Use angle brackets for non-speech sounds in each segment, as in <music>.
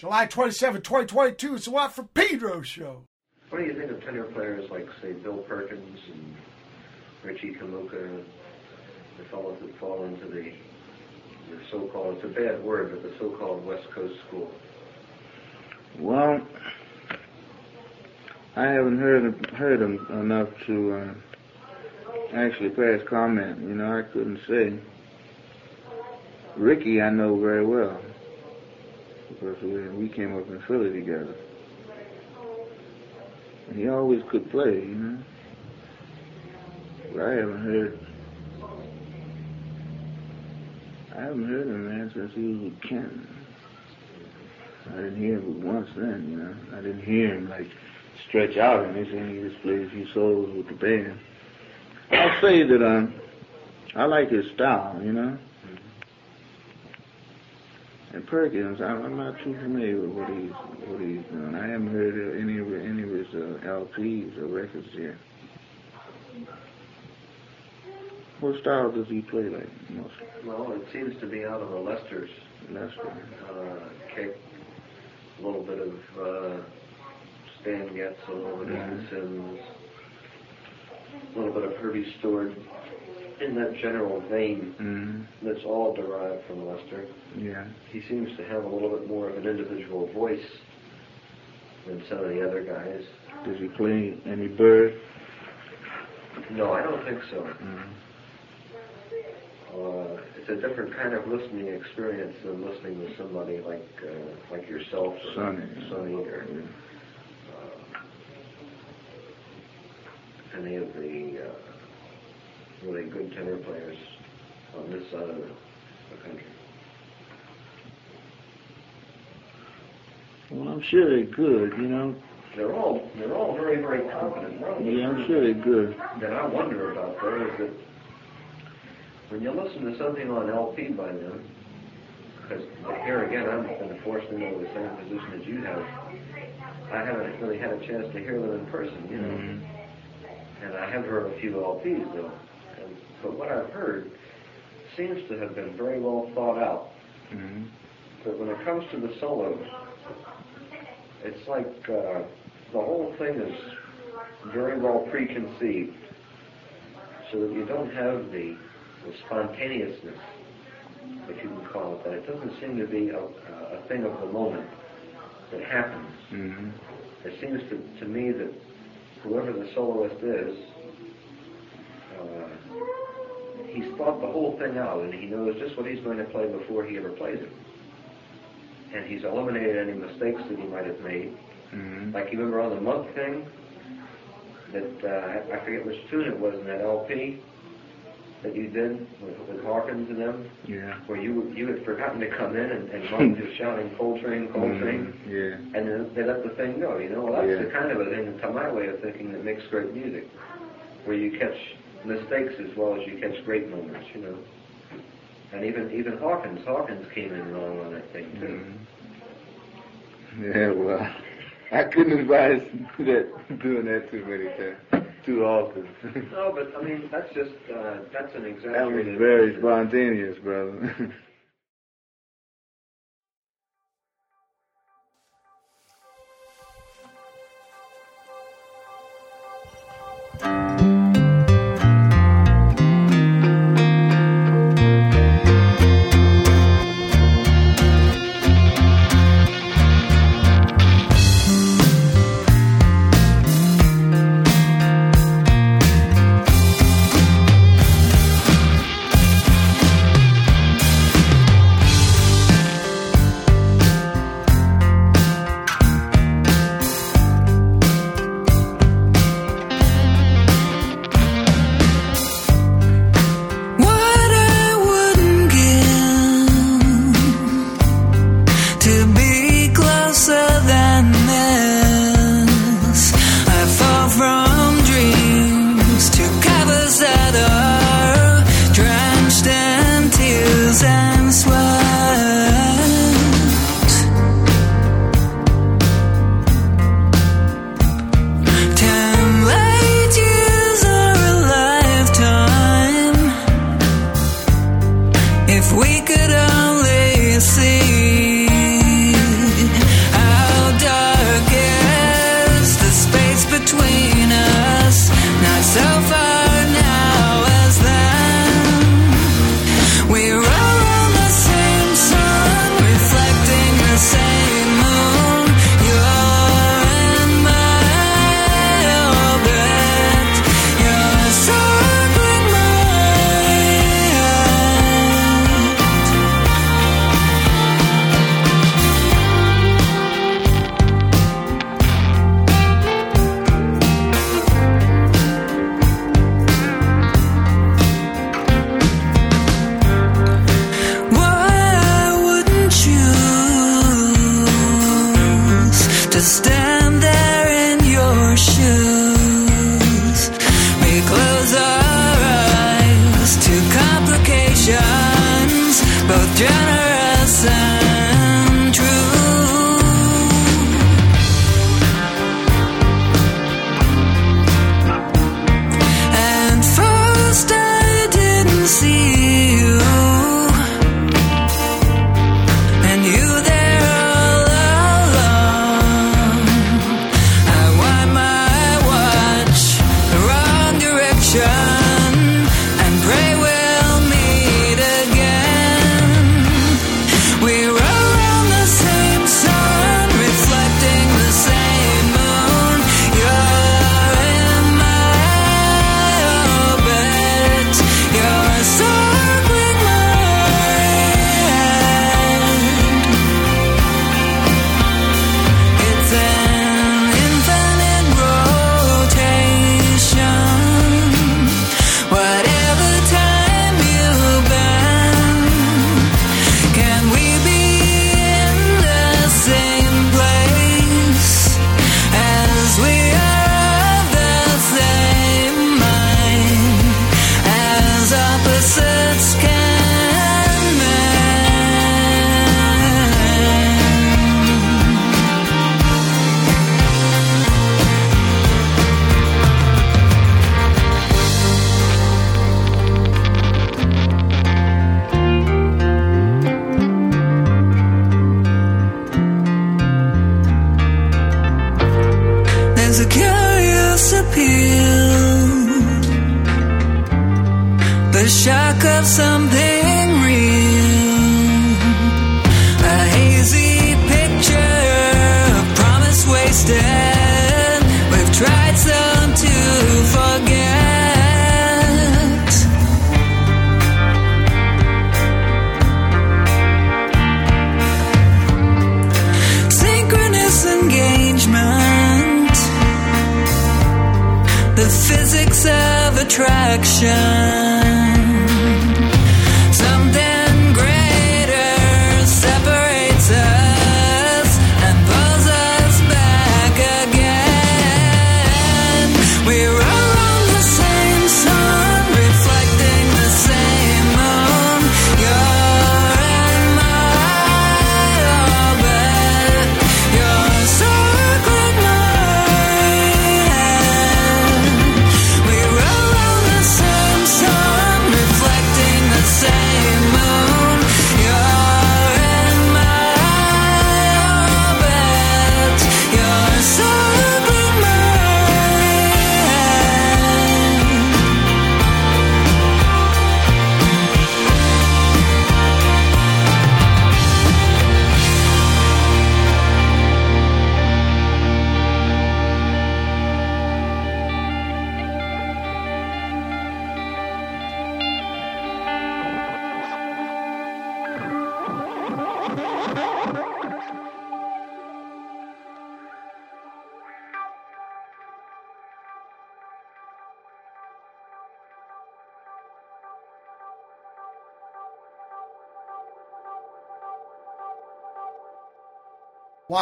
July 27, 2022. It's the Watt from Pedro show. What do you think of tenor players like, say, Bill Perkins and Richie Kamuca, the fellows that fall into the, the so-called, it's a bad word, but the so-called West Coast school? Well, I haven't heard heard them enough to uh, actually pass comment. You know, I couldn't say. Ricky, I know very well because we, we came up in Philly together. And he always could play, you know. But I haven't heard. I haven't heard him, man, since he was with Kenton. I didn't hear him but once then, you know. I didn't hear him like stretch out or anything. He just played a few solos with the band. I'll say that um, I like his style, you know. And Perkins, I'm, I'm not too familiar with what he's what he's doing. I haven't heard of any of any of his uh, LPs or records yet. What style does he play like mostly? Well, it seems to be out of the Lester's Lester. uh, kick, a little bit of uh, Stan Getz, a little bit of Mhm. Sims, a little bit of Herbie Stewart, in that general vein hmm that's all derived from Lester. Yeah. He seems to have a little bit more of an individual voice than some of the other guys. Does he play any Bird? No, I don't think so. Mm. Uh, it's a different kind of listening experience than listening to somebody like uh, like yourself, or Sonny. Sonny, or Yeah. uh, any of the uh, really good tenor players on this side of the, the country. Well, I'm sure they're good, you know. They're all they're all very very competent. Yeah, I'm sure they're good. that I wonder about though is that when you listen to something on LP by them, because here again I'm been forced into the same position as you have. I haven't really had a chance to hear them in person, you know. Mhm. and I have heard a few LPs though. But what I've heard seems to have been very well thought out. Mhm. But when it comes to the solos, it's like uh, the whole thing is very well preconceived, so that you don't have the, the spontaneousness, if you can call it that. It doesn't seem to be a, a thing of the moment that happens. Mhm. It seems to, to me that whoever the soloist is, uh, he's thought the whole thing out and he knows just what he's going to play before he ever plays it. And he's eliminated any mistakes that he might have made. Mhm. Like you remember on the monk thing, that uh, I- forget which tune it was in that LP that you did with, with Hawkins and them, Yeah. where you you had forgotten to come in and, and <laughs> Monk was shouting Coltrane, Coltrane. Mhm. Yeah. And then they let the thing go, you know. Well, that's Yeah. the kind of a thing, to my way of thinking, that makes great music, where you catch mistakes as well as you catch great moments, you know. And even even Hawkins, Hawkins came in wrong on that thing too. Mhm. Yeah, well, <laughs> I couldn't advise <laughs> that doing that too many times, too often. <laughs> No, but I mean that's just uh, that's an example. that was very spontaneous, brother.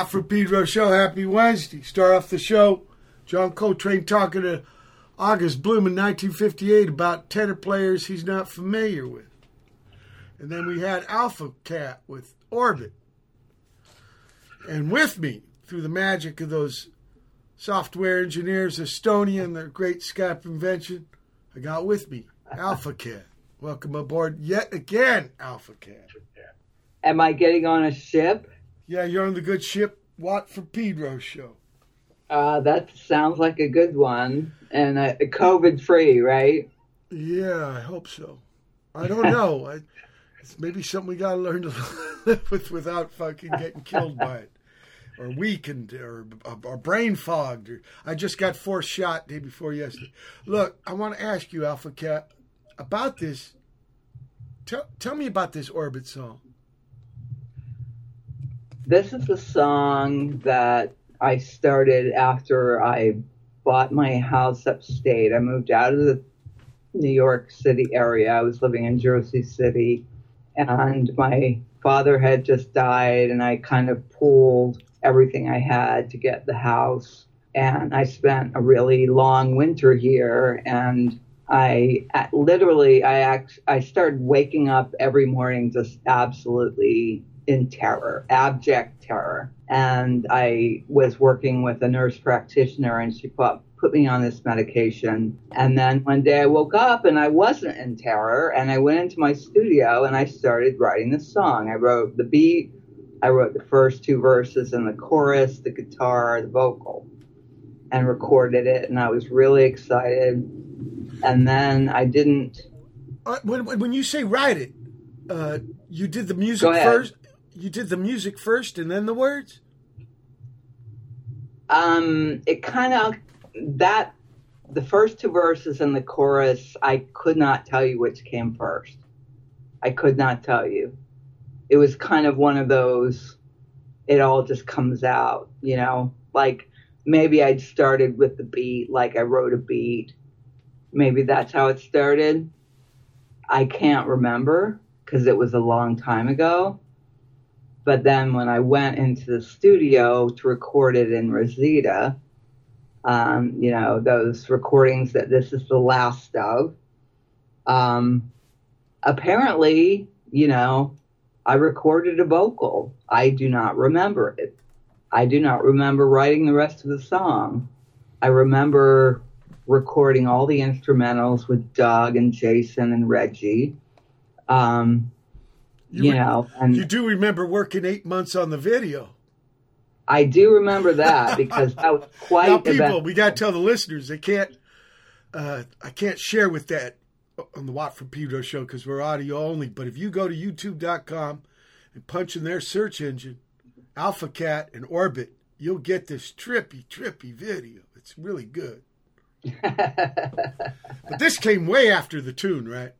For Pedro Show. Happy Wednesday. Start off the show. John Coltrane talking to August Blume in 1958 about tenor players he's not familiar with. And then we had Alpha Cat with Orbit. And with me, through the magic of those software engineers, Estonia, and their great Skype invention, I got with me Alpha Cat. Welcome aboard yet again, Alpha Cat. Am I getting on a ship? Yeah, you're on the good ship Watt from Pedro show. Uh, that sounds like a good one. And uh, COVID free, right? Yeah, I hope so. I don't <laughs> know. I, it's maybe something we got to learn to <laughs> live with without fucking getting killed by it, or weakened, or, or brain fogged. Or I just got forced shot day before yesterday. Look, I want to ask you, Alpha Cat, about this. Tell tell me about this Orbit song. This is a song that I started after I bought my house upstate. I moved out of the New York City area. I was living in Jersey City, and my father had just died, and I kind of pooled everything I had to get the house. And I spent a really long winter here. And I literally, I act, I started waking up every morning just absolutely in terror, abject terror. And I was working with a nurse practitioner, and she put put me on this medication. And then one day I woke up and I wasn't in terror, and I went into my studio and I started writing the song. I wrote the beat, I wrote the first two verses and the chorus, the guitar, the vocal, and recorded it. And I was really excited. And then I didn't. Uh, when when when you say write it, uh, you did the music first. You did the music first and then the words. Um, it kind of that the first two verses and the chorus. I could not tell you which came first. I could not tell you. It was kind of one of those. It all just comes out, you know. Like maybe I'd started with the beat, like I wrote a beat. Maybe that's how it started. I can't remember because it was a long time ago. But then when I went into the studio to record it in Rosita, um, you know, those recordings that this is the last of, um, apparently, you know, I recorded a vocal. I do not remember it. I do not remember writing the rest of the song. I remember recording all the instrumentals with Doug and Jason and Reggie. Um, you, re- and you do remember working eight months on the video. I do remember that because that was <laughs> quite now, people, we got to tell the listeners they can't. Uh, I can't share with that on the Watt from Pedro show because we're audio only. But if you go to YouTube.com and punch in their search engine, Alpha Cat and Orbit, you'll get this trippy, trippy video. It's really good. <laughs> But this came way after the tune, right?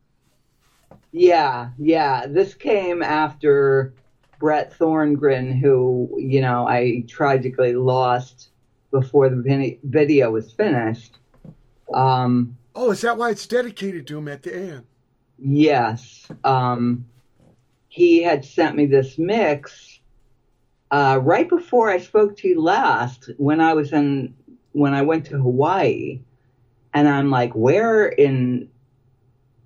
Yeah, yeah. This came after Brett Thorngren, who, you know, I tragically lost before the video was finished. Um, Oh, is that why it's dedicated to him at the end? yes. Um, he had sent me this mix uh, right before I spoke to you last when I was in, when I went to Hawaii. And I'm like, where in,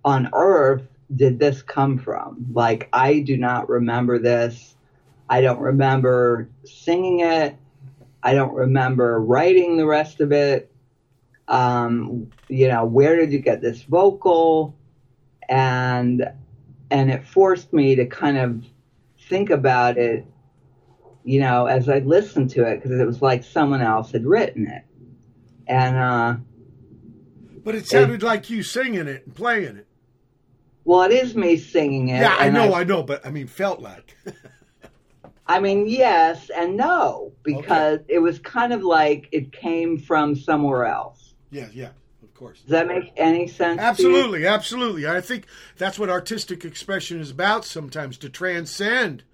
on earth did this come from? Like, I do not remember this. I don't remember singing it. I don't remember writing the rest of it. Um, you know, where did you get this vocal? And and it forced me to kind of think about it, you know, as I listened to it because it was like someone else had written it. And uh, But it sounded like you singing it and playing it. Well, it is me singing it. Yeah, I know, I know, but I mean, felt like. I mean, yes and no, because it was kind of like it came from somewhere else. yeah, yeah, of course. Does that make any sense? Absolutely, absolutely. I think that's what artistic expression is about sometimes to transcend.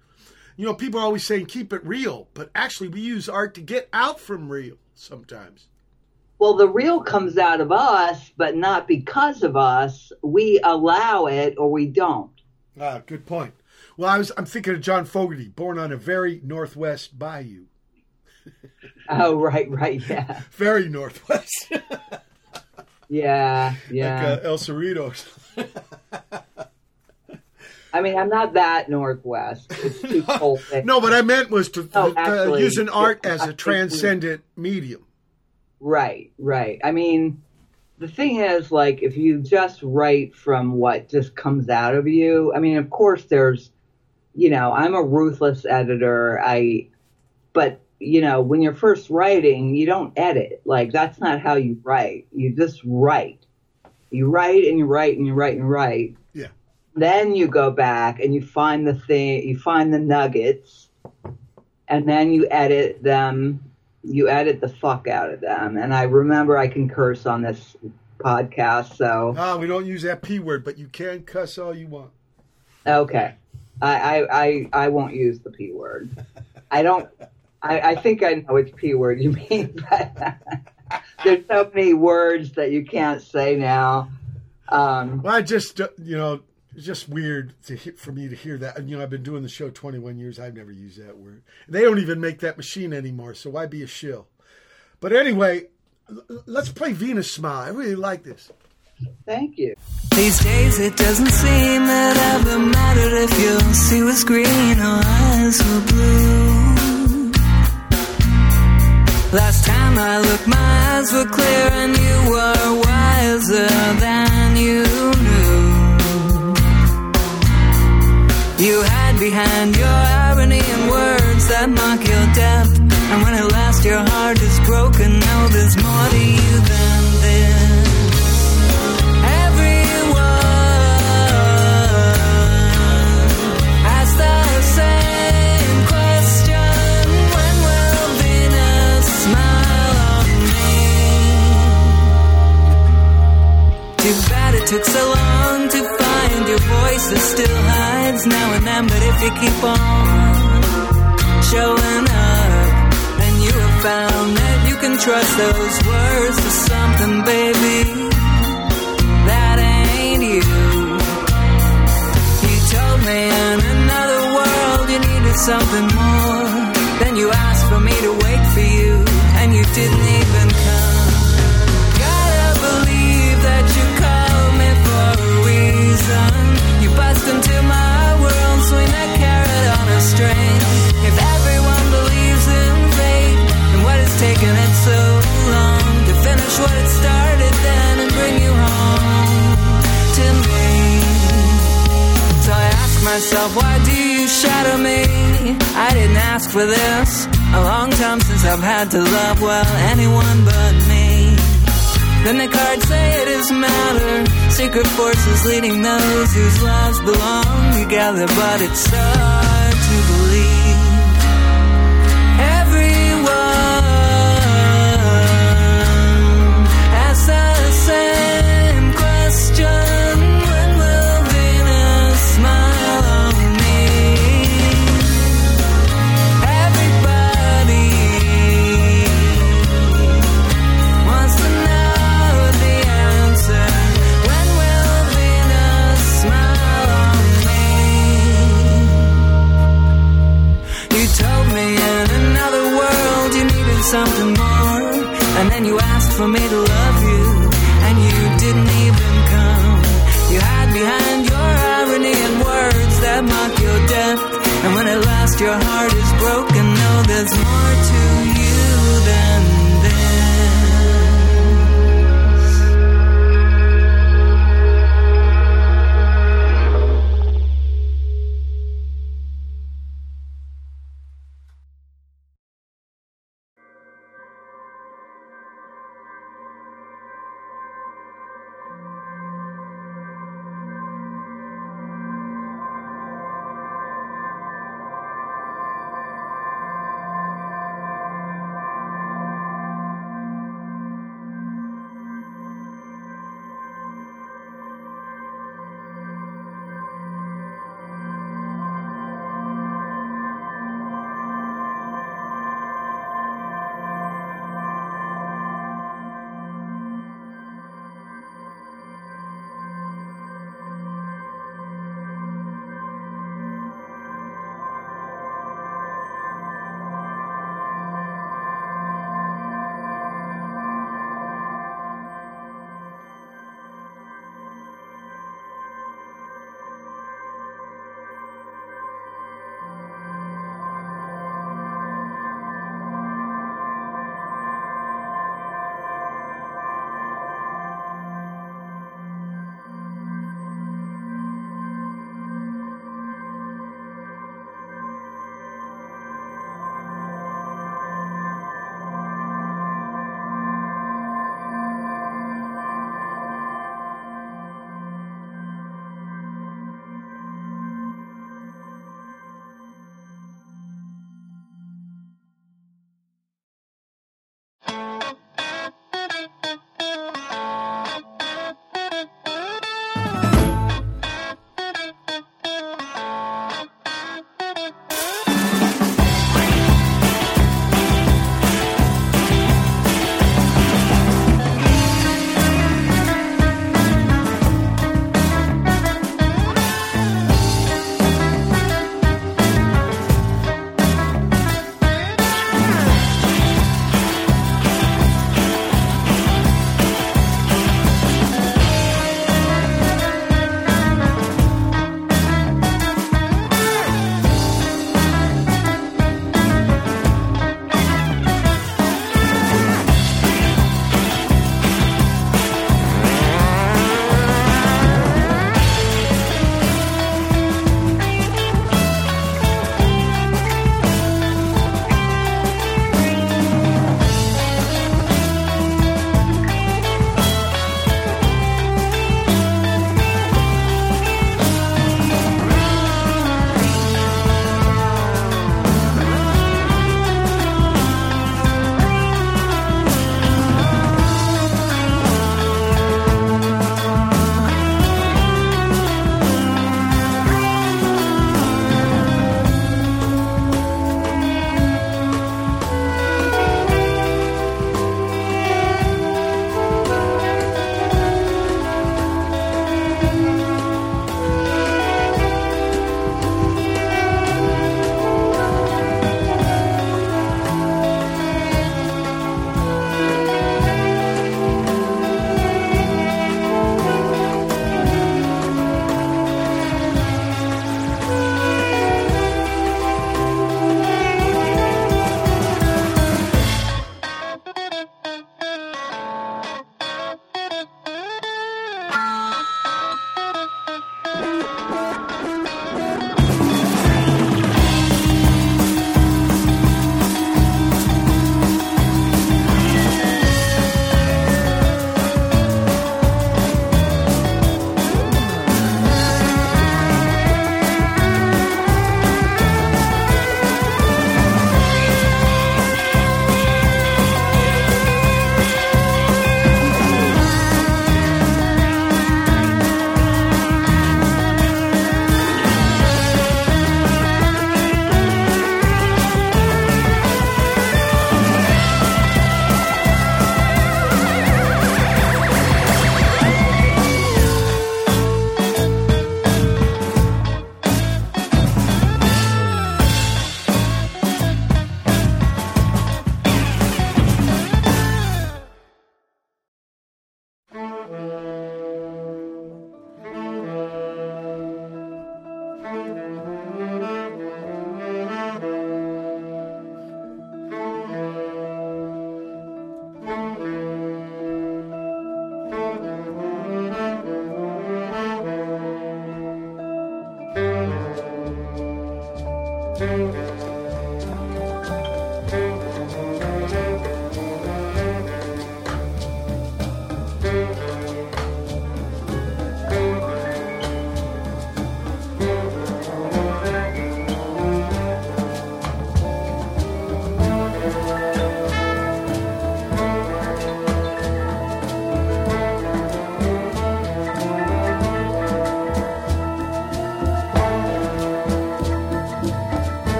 You know, people are always saying keep it real, but actually we use art to get out from real sometimes. Well, the real comes out of us, but not because of us. We allow it or we don't. Ah, good point. Well, I was I'm thinking of John Fogerty, born on a very northwest bayou. <laughs> Oh, right, right, yeah, <laughs> Very northwest. yeah, <laughs> yeah. like uh, El Cerritos. I mean, I'm not that northwest. It's too cold. no, what I meant was to, No, to- actually, using art as a we- transcendent medium. Right, right. I mean, the thing is, like, if you just write from what just comes out of you, I mean, of course, there's, you know, I'm a ruthless editor. I, but, you know, when you're first writing, you don't edit. Like, that's not how you write. You just write. You write and you write and you write and write. Yeah. Then you go back and you find the thing, you find the nuggets, and then you edit them you edit the fuck out of them. And I remember I can curse on this podcast, so Ah, we don't use that p word, but you can cuss all you want. okay. I I, I, I won't use the p word. I don't. I, I think I know which p word you <laughs> mean, but <laughs> there's so many words that you can't say now. Um, Well, I just you know It's just weird to hit, for me to hear that. And, you know, I've been doing the show 21 years. I've never used that word. They don't even make that machine anymore, so why be a shill? But anyway, l- let's play Venus Smile. I really like this. Thank you. These days it doesn't seem it ever mattered if your sea was green or eyes were blue. Last time I looked, my eyes were clear and you were wiser than you You hide behind your irony and words that mock your depth. And when at last your heart is broken, know there's more to you than this. Everyone asks the same question: When will smile on me? Too bad it took so long to find voice that still hides now and then. But if you keep on showing up, then you have found that you can trust those words to something, baby. That ain't you. You told me in another world you needed something more. Then you asked for me to wait for you, and you didn't myself, why do you shadow me? I didn't ask for this. A long time since I've had to love, well, anyone but me. Then the cards say it doesn't matter. Secret forces leading those whose lives belong together, but it's so something more, and then you asked for me to love you, and you didn't even come. You hide behind your irony and words that mock your depth, and when at last your heart is broken, know there's more to you than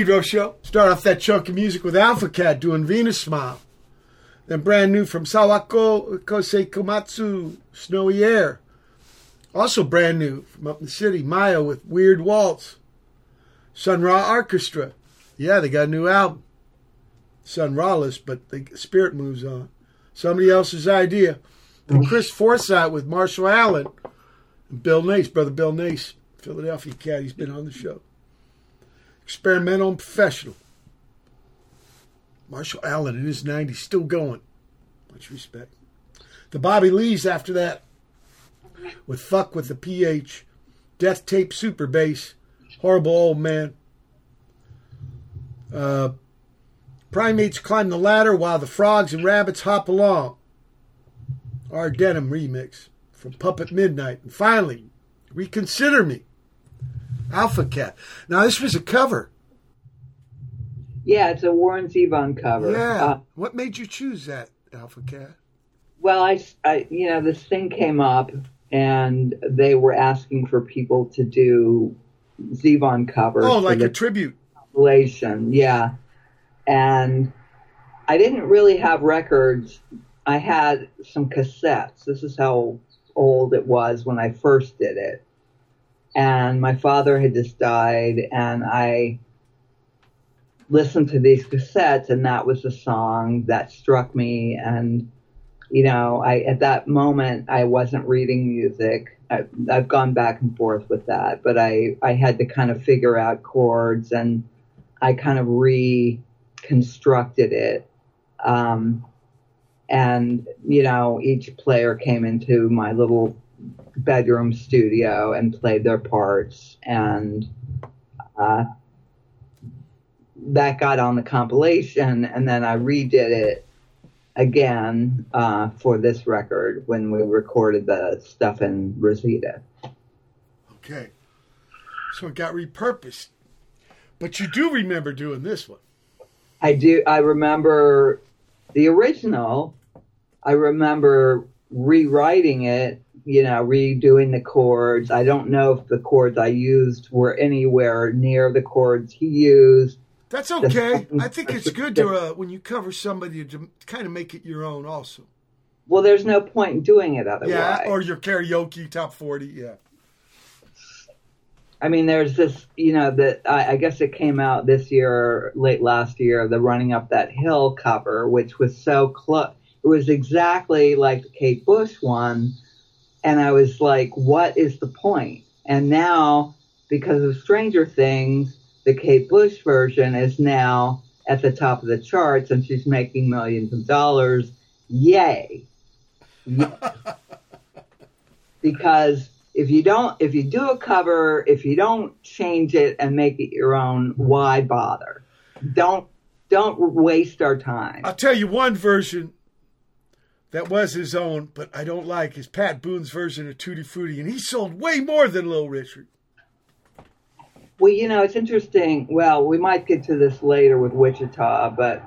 Pedro show. Start off that chunk of music with Alpha Cat doing Venus Smile. Then brand new from Sawako Kosei Komatsu, Snowy Air. Also brand new from up in the city, Mayya with Weird Waltz. Sun Ra Arkestra. Yeah, they got a new album. Sun Ra-less, but the spirit moves on. Somebody else's idea. Then Chris Forsyth with Marshall Allen. And Bill Nace, brother Bill Nace, Philadelphia cat. He's been on the show experimental and professional. Marshall Allen in his 90s, still going. Much respect. The Bobby Lees after that with Fuck with the PH, Death Tape Super Bass, Horrible Old Man. Uh, primates climb the ladder while the frogs and rabbits hop along. R. Denham remix from Puppet Midnight. And finally, Reconsider Me. Alpha Cat. Now this was a cover. Yeah, it's a Warren Zevon cover. Yeah. Uh, what made you choose that, Alpha Cat? well, I, I, you know, this thing came up, and they were asking for people to do Zevon covers. Oh, like a tribute. compilation, yeah. And I didn't really have records. I had some cassettes. This is how old it was when I first did it. And my father had just died, and I listened to these cassettes, and that was the song that struck me. And, you know, I at that moment I wasn't reading music. I, I've gone back and forth with that, but I I had to kind of figure out chords, and I kind of reconstructed it. Um, and you know, each player came into my little bedroom studio and played their parts, and uh, that got on the compilation, and then I redid it again uh, for this record when we recorded the stuff in Rosita. Okay. So it got repurposed. But you do remember doing this one. I do. I remember the original. I remember rewriting it. You know, redoing the chords. I don't know if the chords I used were anywhere near the chords he used. That's okay. I think it's good to uh, when you cover somebody to kind of make it your own also. Well, there's no point in doing it otherwise. Yeah, or your karaoke top forty. Yeah. I mean, there's this, you know, that I, I guess it came out this year, late last year, the Running Up That Hill cover, which was so close. It was exactly like the Kate Bush one. And I was like, what is the point? And now, because of Stranger Things, the Kate Bush version is now at the top of the charts and she's making millions of dollars. Yay. <laughs> Because if you don't if you do a cover if you don't change it and make it your own why bother don't don't waste our time I'll tell you one version that was his own, but I don't like is Pat Boone's version of Tutti Frutti, and he sold way more than Little Richard. well you know it's interesting well we might get to this later with wichita but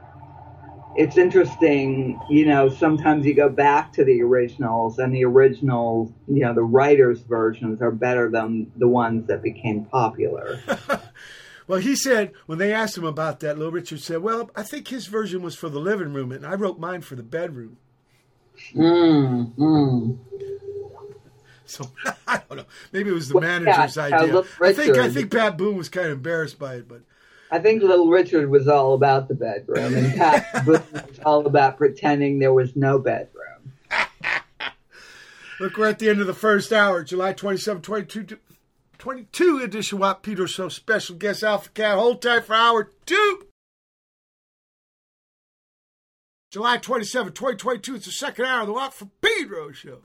it's interesting you know sometimes you go back to the originals and the originals you know the writers versions are better than the ones that became popular <laughs> Well, he said when they asked him about that, Little Richard said, "Well, I think his version was for the living room, and I wrote mine for the bedroom." Mm, mm. So <laughs> I don't know. Maybe it was the Well, manager's yeah, idea. I think I think Pat Boone was kind of embarrassed by it, but I think Little Richard was all about the bedroom, and Pat <laughs> Boone was all about pretending there was no bedroom. <laughs> look, we're at the end of the first hour, July 27, 22, 22 edition Watt Peter Show special guest Alpha Cat. Hold tight for hour two. July 27, 2022. It's the second hour of the Watt from Pedro Show.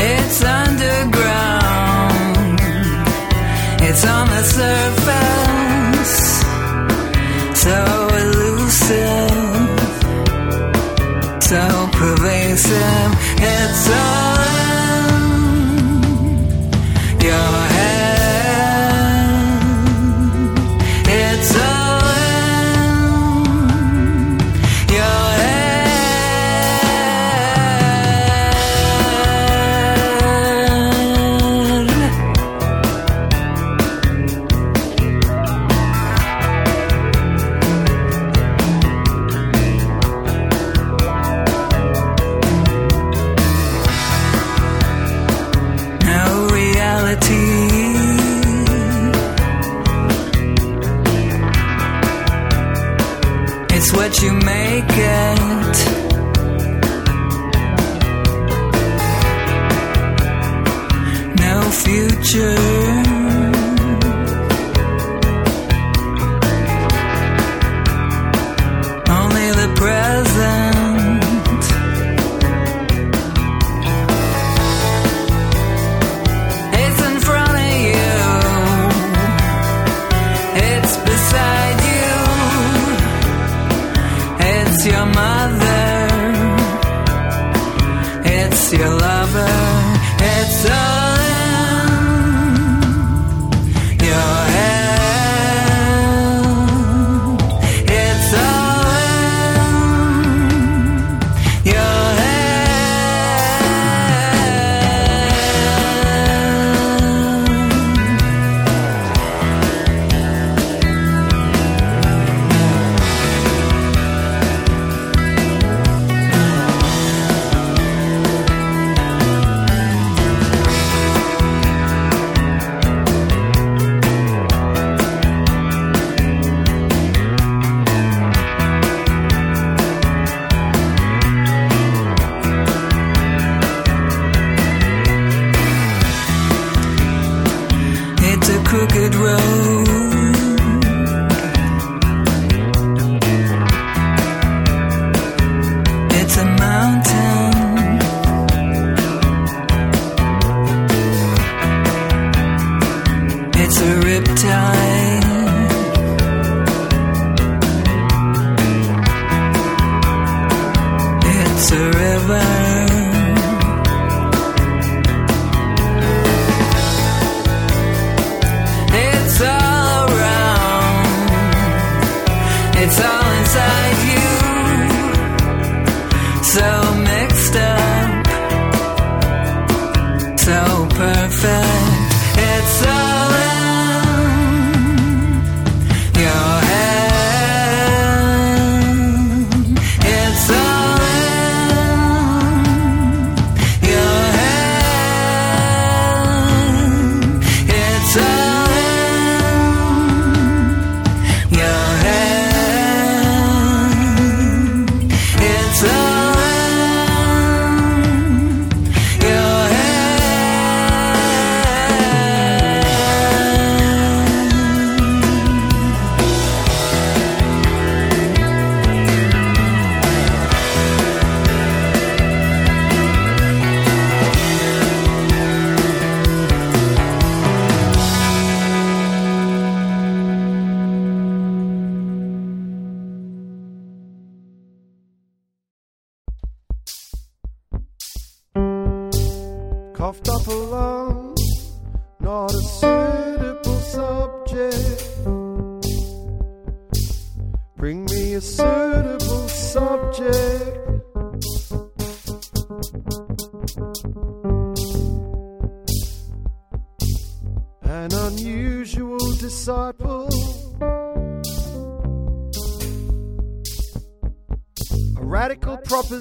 It's underground. It's on the surface. So elusive. So pervasive. It's all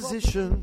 proposition.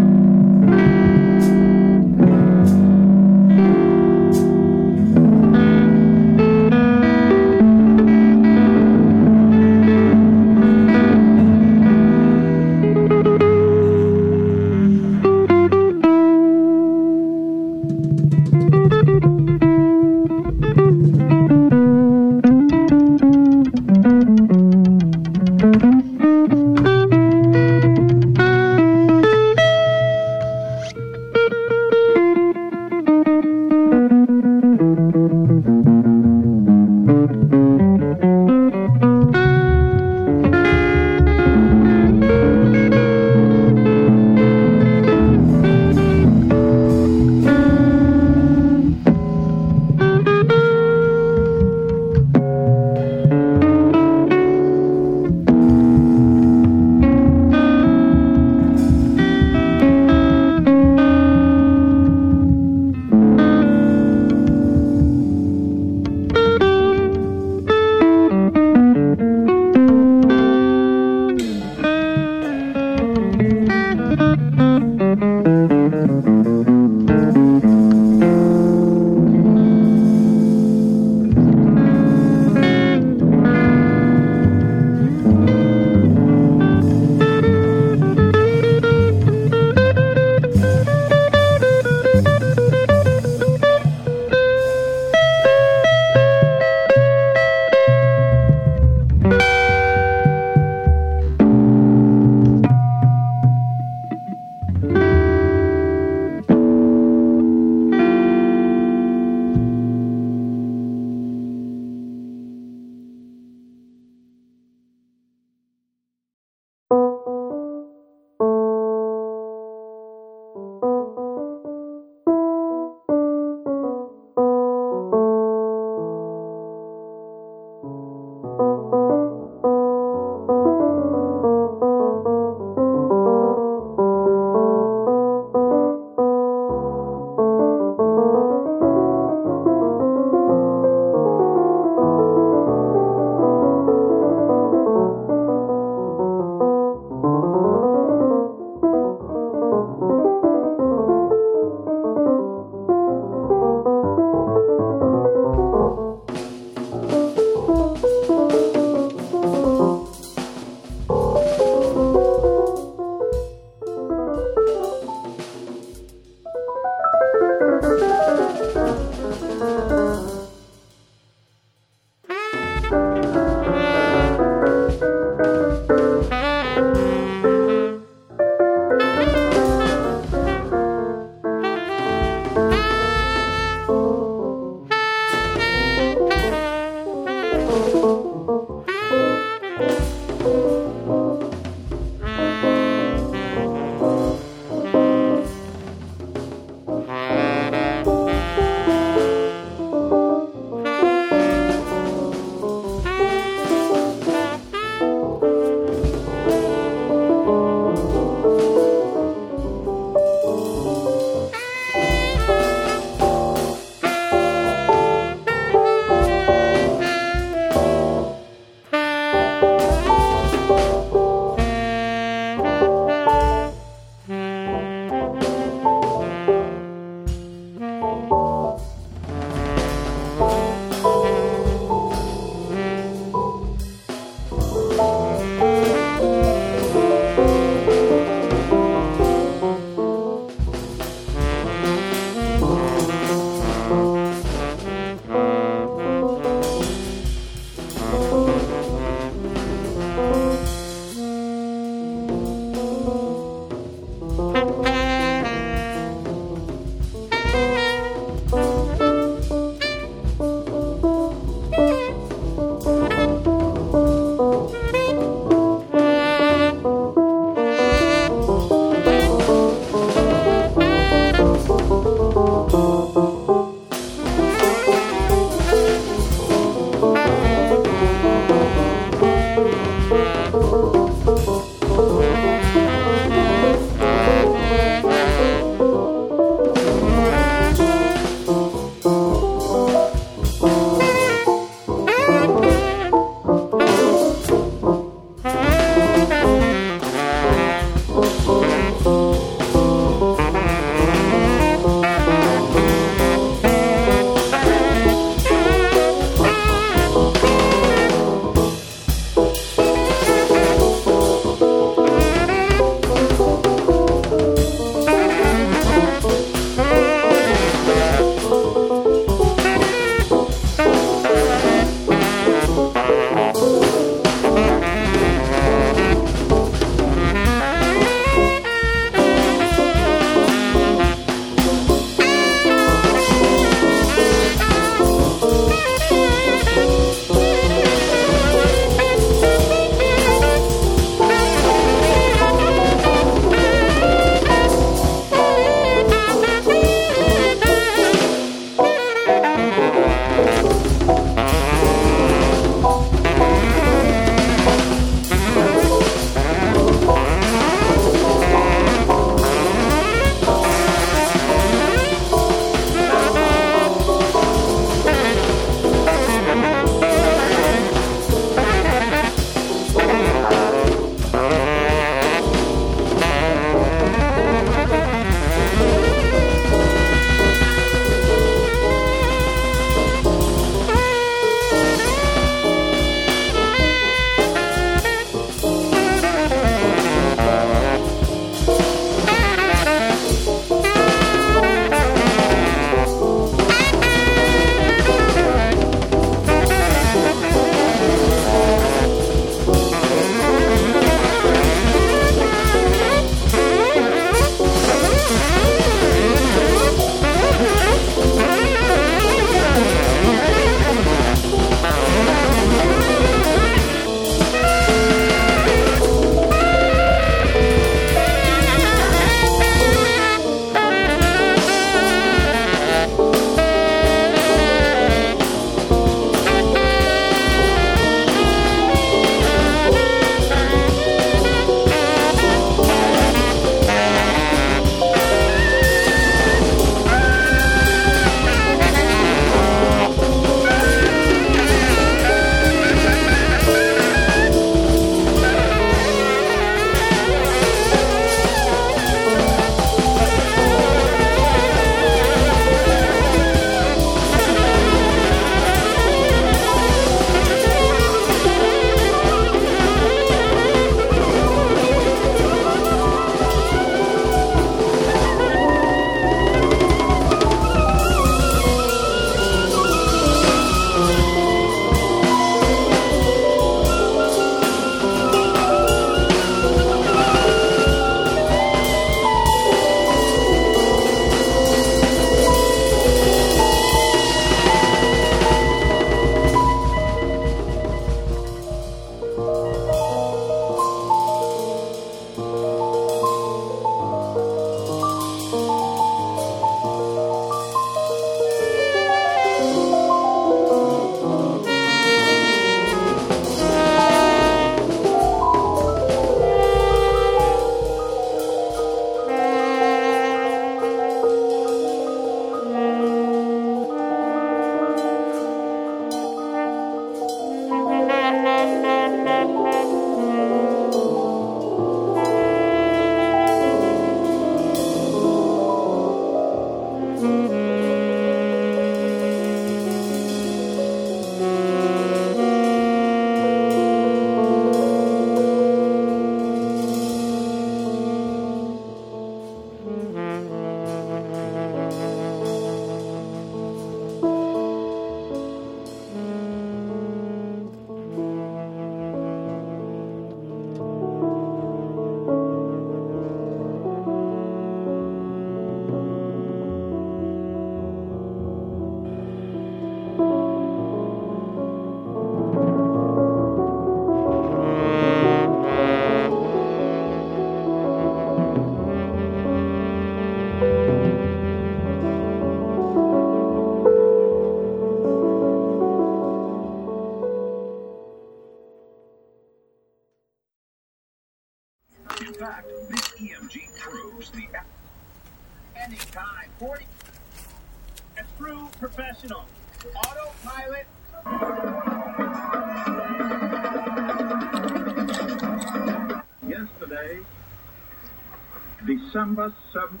December seventh,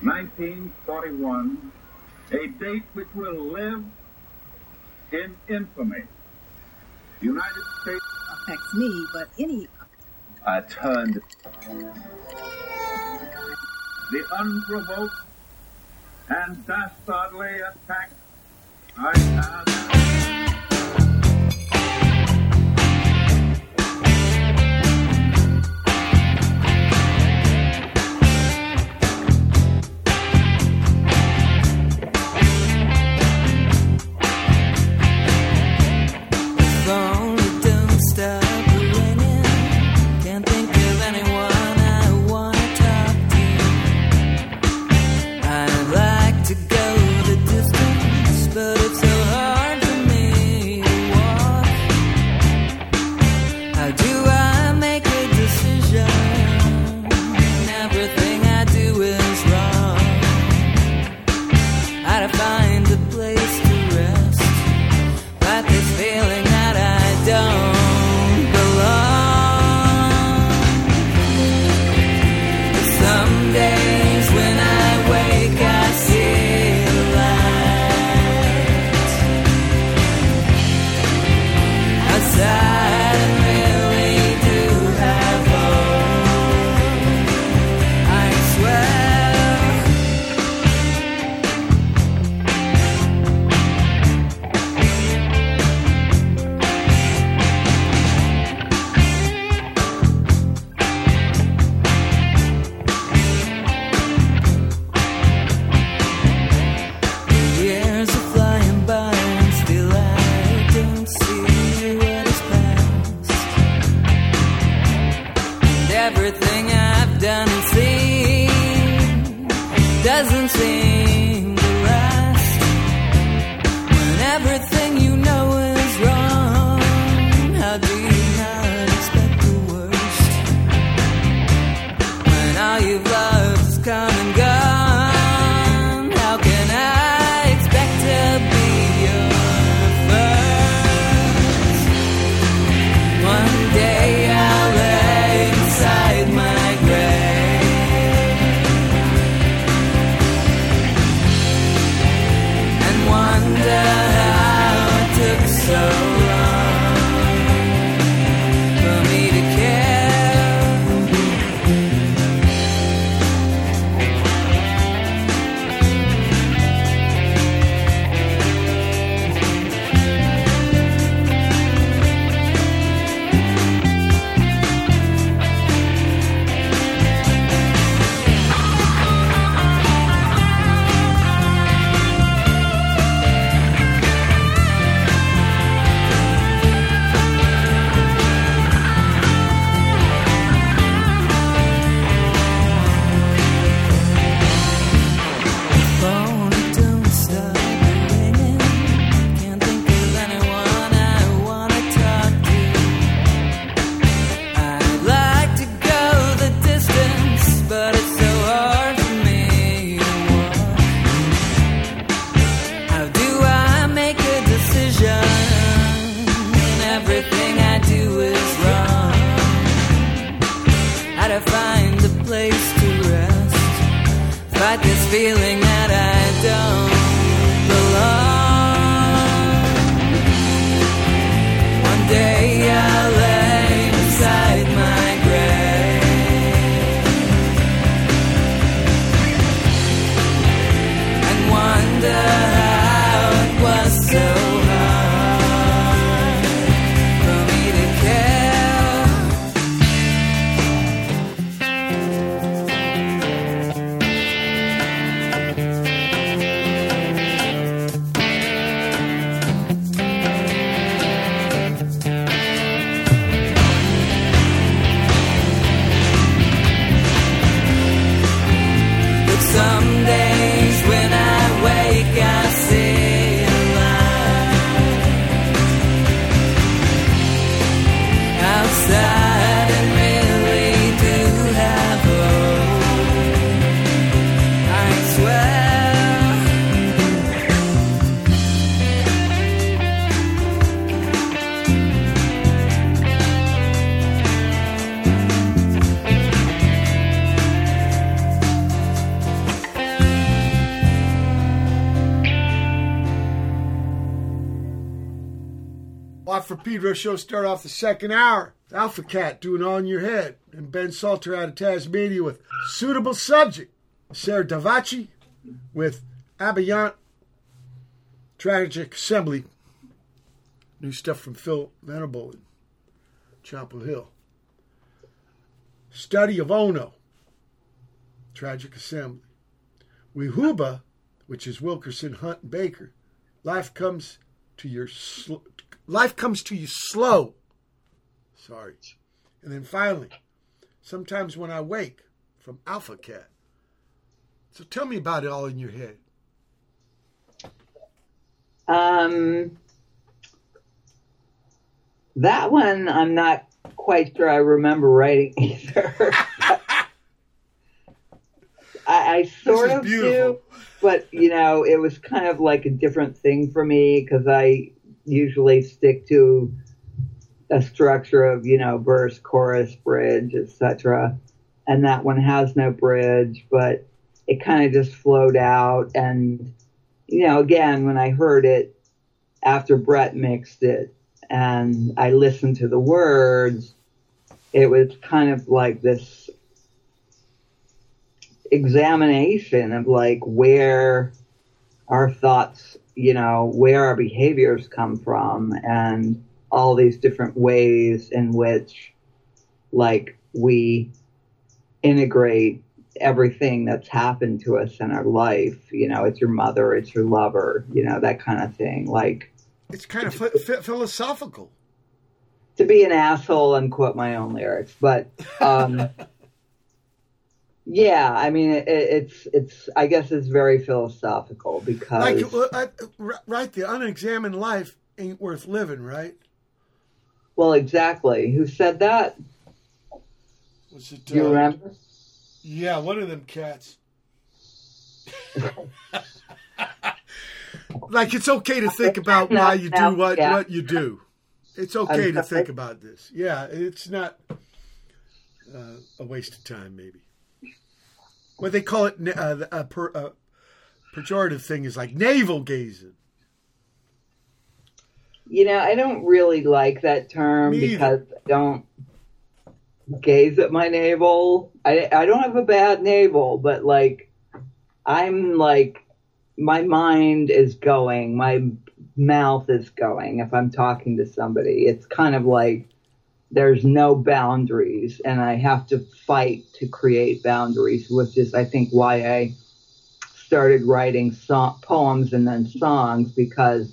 1941, a date which will live in infamy. United States affects me, but any. I turned. The unprovoked and dastardly attack Pedro show start off the second hour. Alpha Cat doing On Your Head. And Ben Salter out of Tasmania with Suitable Subject. Sarah Davachi with Abeyant. Tragic Assembly. New stuff from Phil Venable in Chapel Hill. Study of Ono. Tragic Assembly. Wihuba, which is Wilkerson, Hunt, Baker. Life comes to your sl- life comes to you slow. Sorry. And then finally, sometimes when I wake from Alpha Cat. So tell me about it all in your head. Um, that one I'm not quite sure I remember writing <laughs> either. <laughs> I, I sort of do, but you know, it was kind of like a different thing for me because I usually stick to a structure of you know verse, chorus, bridge, etc. And that one has no bridge, but it kind of just flowed out. And you know, again, when I heard it after Brett mixed it, and I listened to the words, it was kind of like this examination of like where our thoughts, you know, where our behaviors come from and all these different ways in which like we integrate everything that's happened to us in our life. You know, it's your mother, it's your lover, you know, that kind of thing. Like It's kind of ph- philosophical. to be an asshole and quote my own lyrics, but um, <laughs> yeah, I mean, it, it's it's I guess it's very philosophical because Like, right, the unexamined life ain't worth living, right? well, exactly. Who said that? Was it, Do you uh, remember? Yeah, one of them cats. <laughs> like it's okay to think about why you do what Yeah. what you do. It's okay to think about this. Yeah, it's not uh, a waste of time. Maybe what they call it uh, a per, uh, pejorative thing is like navel gazing. You know, I don't really like that term Me either. because I don't gaze at my navel. I I don't have a bad navel, but like I'm like my mind is going, my mouth is going if I'm talking to somebody. It's kind of like there's no boundaries and I have to fight to create boundaries, which is I think why I started writing song, poems and then songs because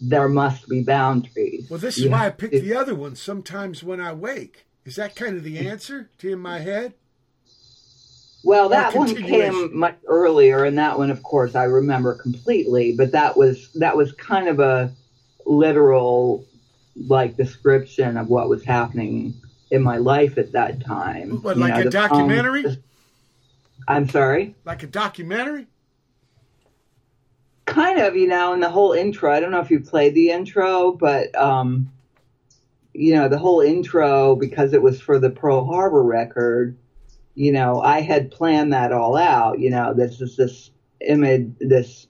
there must be boundaries. Well, this is You why I picked to- the other one. Sometimes when I wake, is that kind of the mm-hmm. answer to in my head? Well, that one came much earlier, and that one, of course, I remember completely. But that was that was kind of a literal, like description of what was happening in my life at that time. What, like know, a song- documentary? I'm sorry. Like a documentary? kind of, you know, and the whole intro. I don't know if you played the intro, but um, you know, the whole intro because it was for the Pearl Harbor record. You know, I had planned that all out. You know, this is this image, this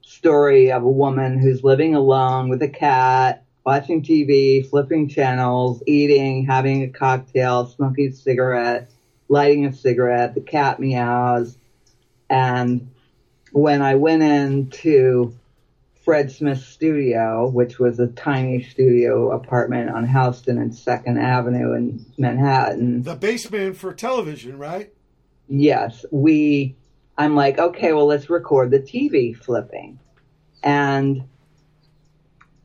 story of a woman who's living alone with a cat, watching TV, flipping channels, eating, having a cocktail, smoking a cigarette, lighting a cigarette. The cat meows, and when I went into Fred Smith's studio, which was a tiny studio apartment on Houston and Second Avenue in Manhattan. The basement for television, right? Yes, we. I'm like, okay, well, let's record the TV flipping, and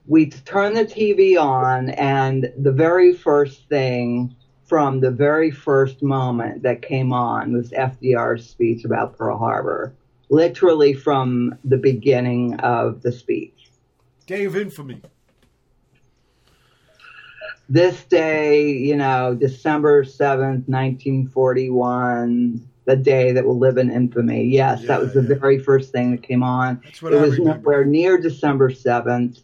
we turn the TV on, and the very first thing from the very first moment that came on was FDR's speech about Pearl Harbor, literally from the beginning of the speech. Day of infamy. this day, you know, December 7th, 1941, the day that will live in infamy. Yes, that was the very first thing that came on. It I was remember. nowhere near December 7th.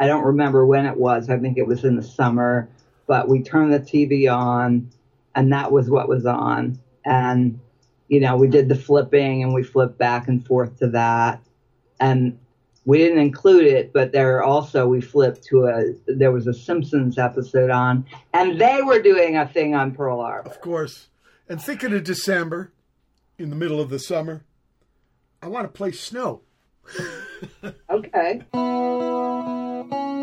I don't remember when it was. I think it was in the summer, but we turned the TV on and that was what was on. And, you know, we did the flipping and we flipped back and forth to that. And we didn't include it, but there also we flipped to a there was a Simpsons episode on, and they were doing a thing on Pearl Harbor. Of course. And thinking of December, in the middle of the summer, I want to play snow. Okay. I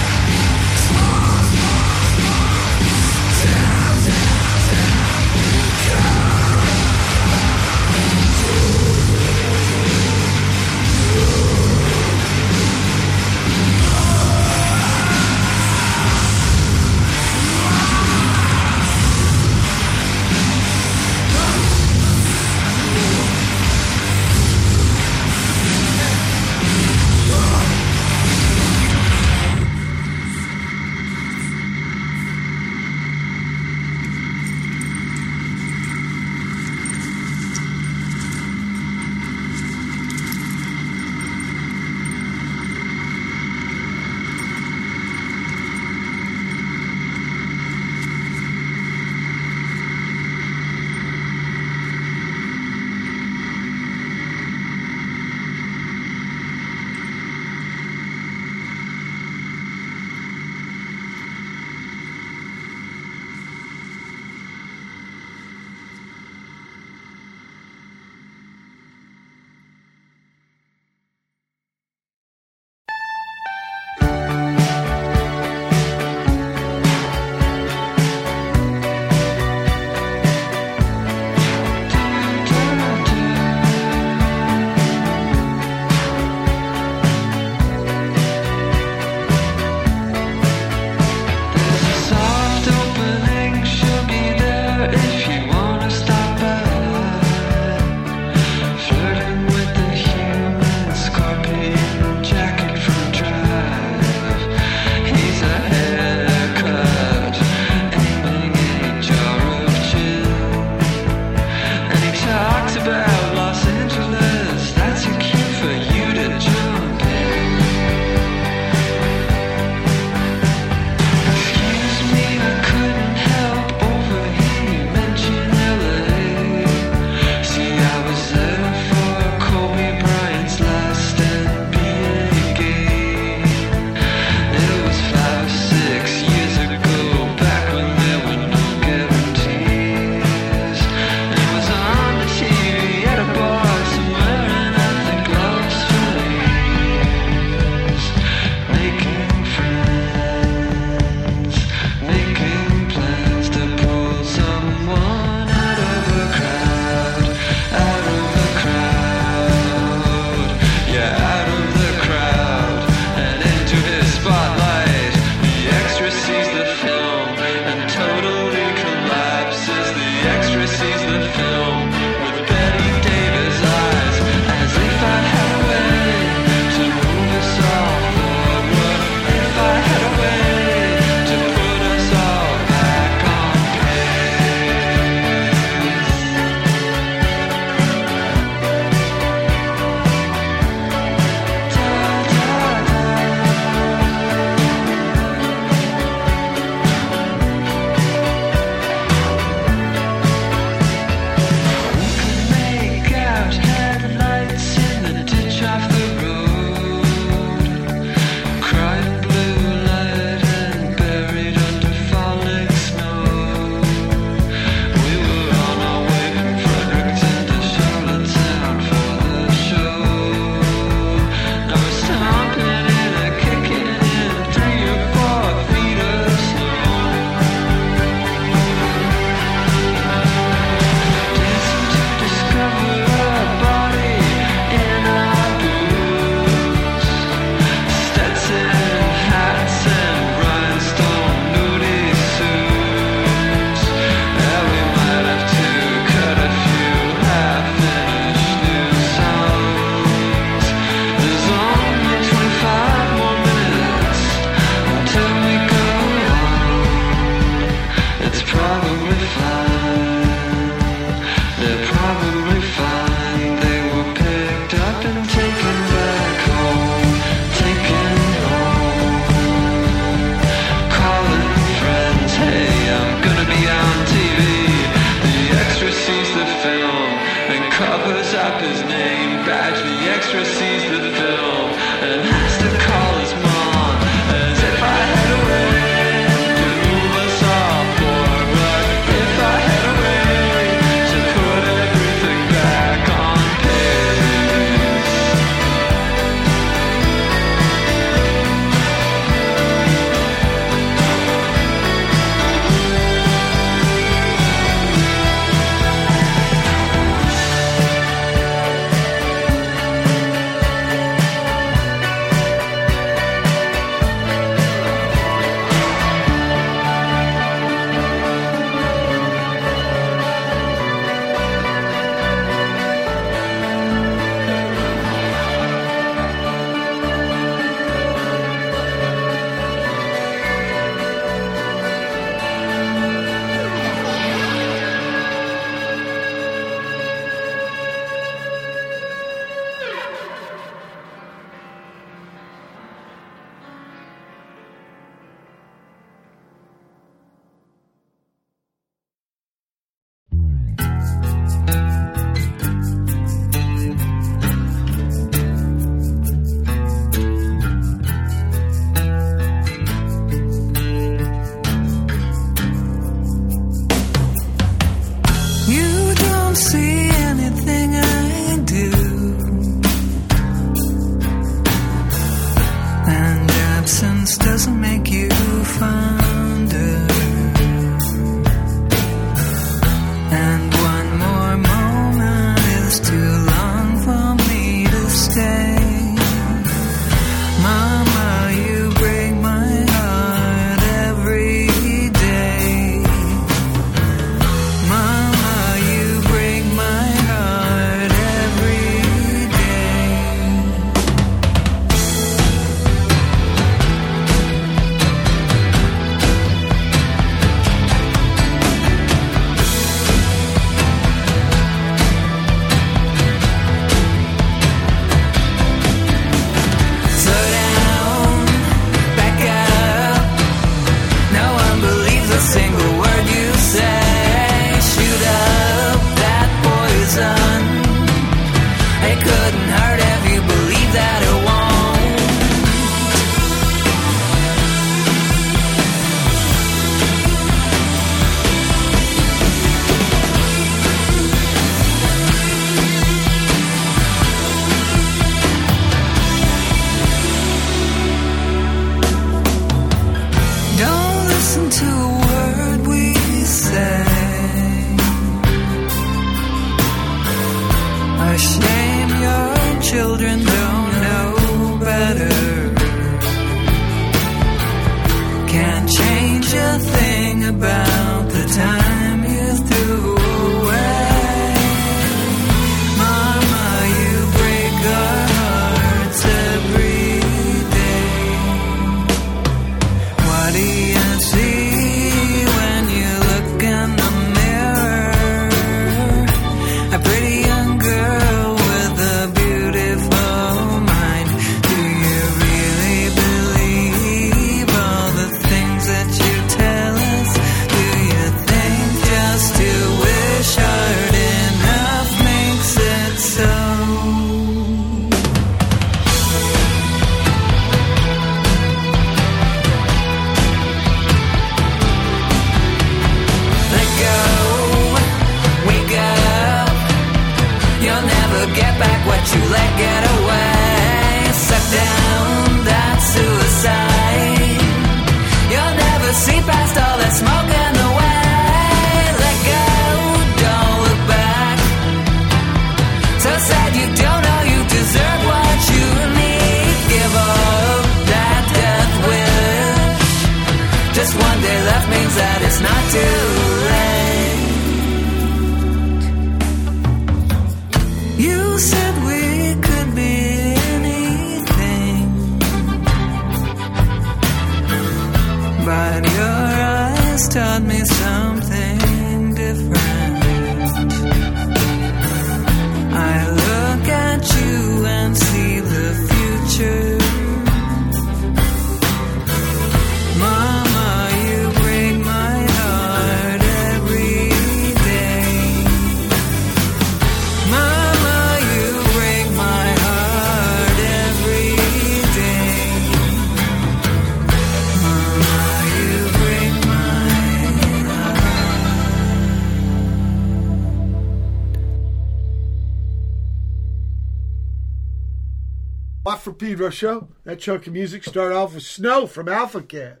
Show. That chunk of music started off with Snow from Alpha Cat.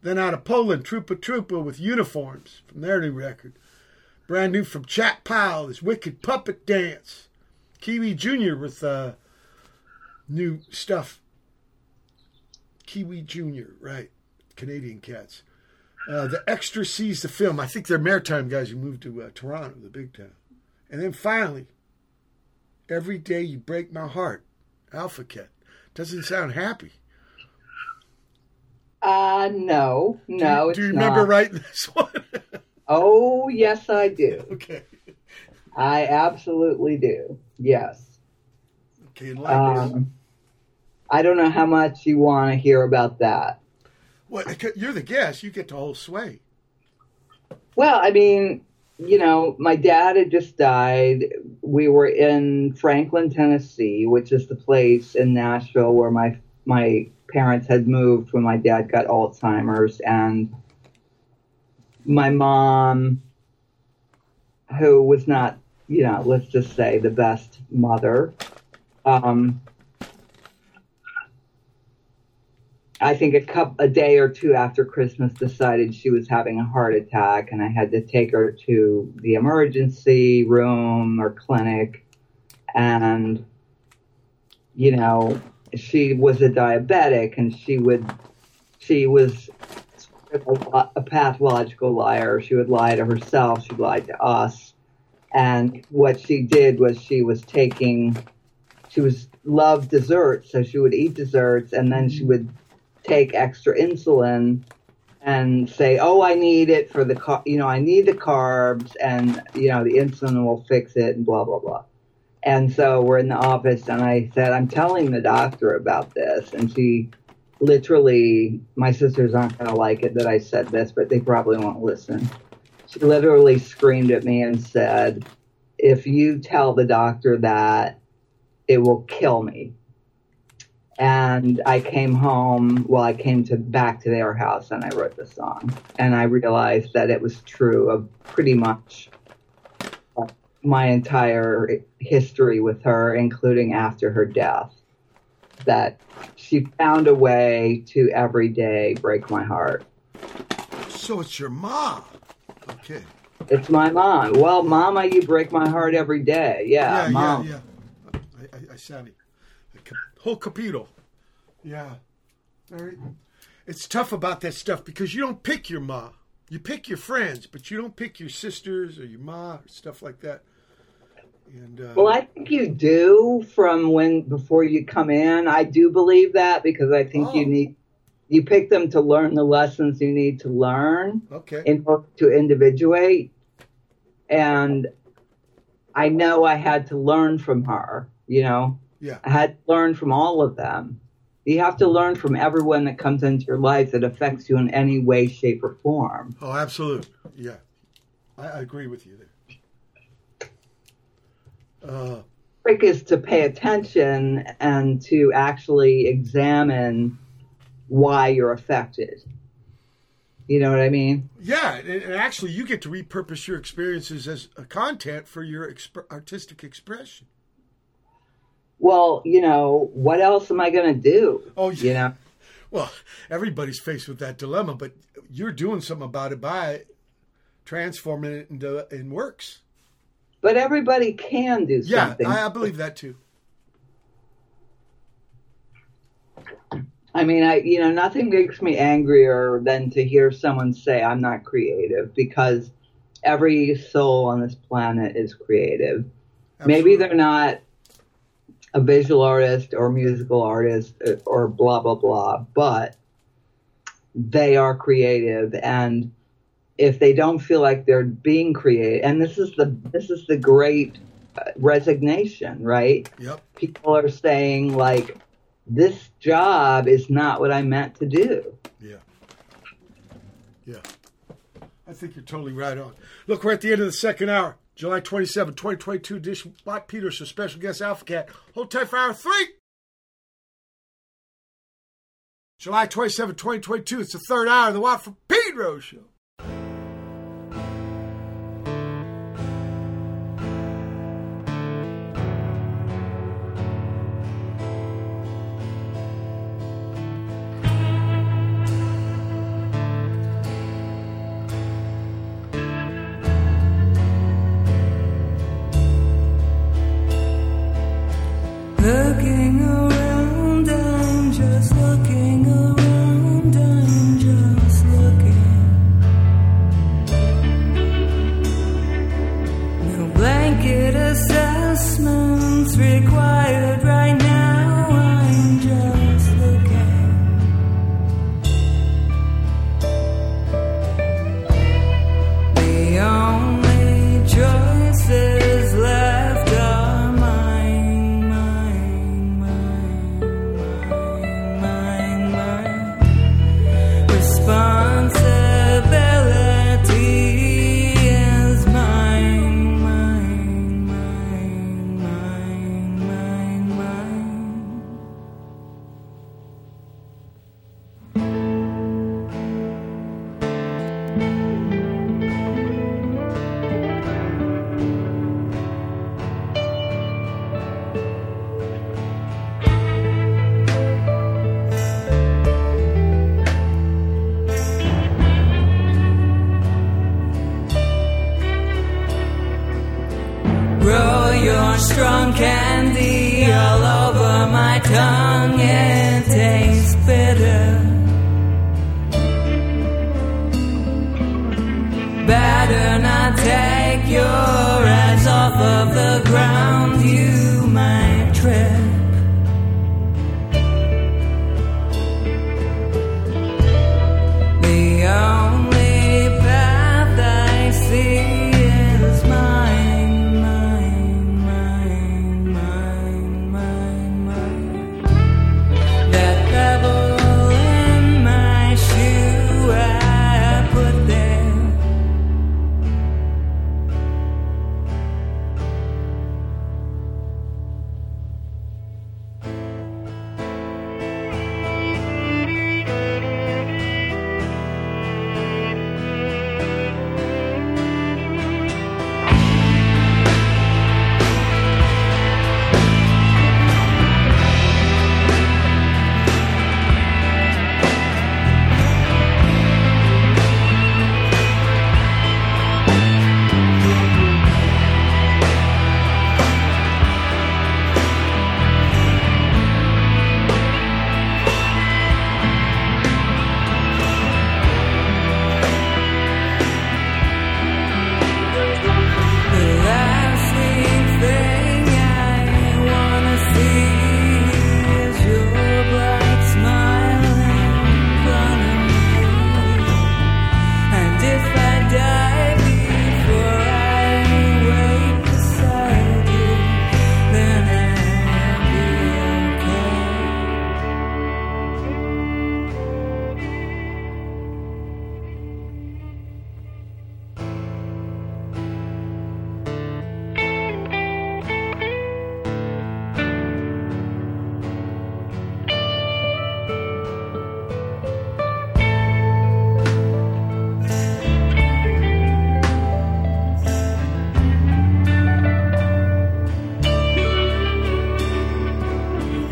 Then out of Poland, Trupa Trupa with Uniforms from their new record. Brand new from Chat Pile is Wicked Puppet Dance. Kiwi Jr. with uh, new stuff. Kiwi Jr., right. Canadian cats. Uh, the Extra sees the film. I think they're maritime guys who moved to uh, Toronto, the big town. And then finally, Every Day You Break My Heart, Alpha Cat. Doesn't sound happy. Uh, no, no, Do you it's remember not. writing this one? <laughs> Oh, yes, I do. okay. I absolutely do. Yes. Okay. Um, I don't know how much you want to hear about that. Well, you're the guest. You get the whole sway. Well, I mean, you know, my dad had just died. We were in Franklin, Tennessee, which is the place in Nashville where my my parents had moved when my dad got Alzheimer's, and my mom, who was not, you know, let's just say the best mother, um, I think a cup a day or two after Christmas decided she was having a heart attack and I had to take her to the emergency room or clinic. And you know she was a diabetic and she would she was a, a pathological liar. She would lie to herself. She lied to us. And what she did was she was taking she was loved desserts so she would eat desserts and then she would take extra insulin and say, "Oh, I need it for the car. You know, I need the carbs, and you know, the insulin will fix it." And blah blah blah. And so we're in the office, and I said, "I'm telling the doctor about this," and she literally, my sisters aren't going to like it that I said this, but they probably won't listen. She literally screamed at me and said, "If you tell the doctor that, it will kill me." And I came home. Well, I came to back to their house and I wrote the song, and I realized that it was true of pretty much uh, my entire history with her, including after her death. That she found a way to every day break my heart. So it's your mom. Okay. It's my mom. Well, Mama, you break my heart every day. Yeah, yeah, mom. yeah, yeah. I, I, I sound it. Whole capito. Yeah. Very. It's tough about that stuff because you don't pick your ma. You pick your friends, but you don't pick your sisters or your ma or stuff like that. And uh, Well, I think you do from when before you come in. I do believe that because I think you Oh. need you pick them to learn the lessons you need to learn okay. in order to individuate. And I know I had to learn from her, you know. Yeah. I had learned from all of them. You have to learn from everyone that comes into your life that affects you in any way, shape, or form. Oh, absolutely. Yeah. I, I agree with you there. Uh, trick is to pay attention and to actually examine why you're affected. You know what I mean? yeah, and, and actually, you get to repurpose your experiences as a content for your exp- artistic expression. Well, you know, what else am I going to do? Oh, You know, Well, everybody's faced with that dilemma, but you're doing something about it by transforming it into in works. but everybody can do Yeah, something. I, I believe that too. I mean, I you know, nothing makes me angrier than to hear someone say I'm not creative because every soul on this planet is creative. Maybe they're not a visual artist or musical artist uh, or blah blah blah, but they are creative and if they don't feel like they're being creative and this is the this is the great uh, resignation, right? Yep. People are saying like this job is not what I meant to do. Yeah. Yeah. I think you're totally right on. Look, we're at the end of the second hour. July 27, 2022 edition. Watt Peters, a special guest Alpha Cat. Hold tight for hour three. July 27, 2022. It's the third hour of the Watt from Pedro show.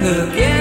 Into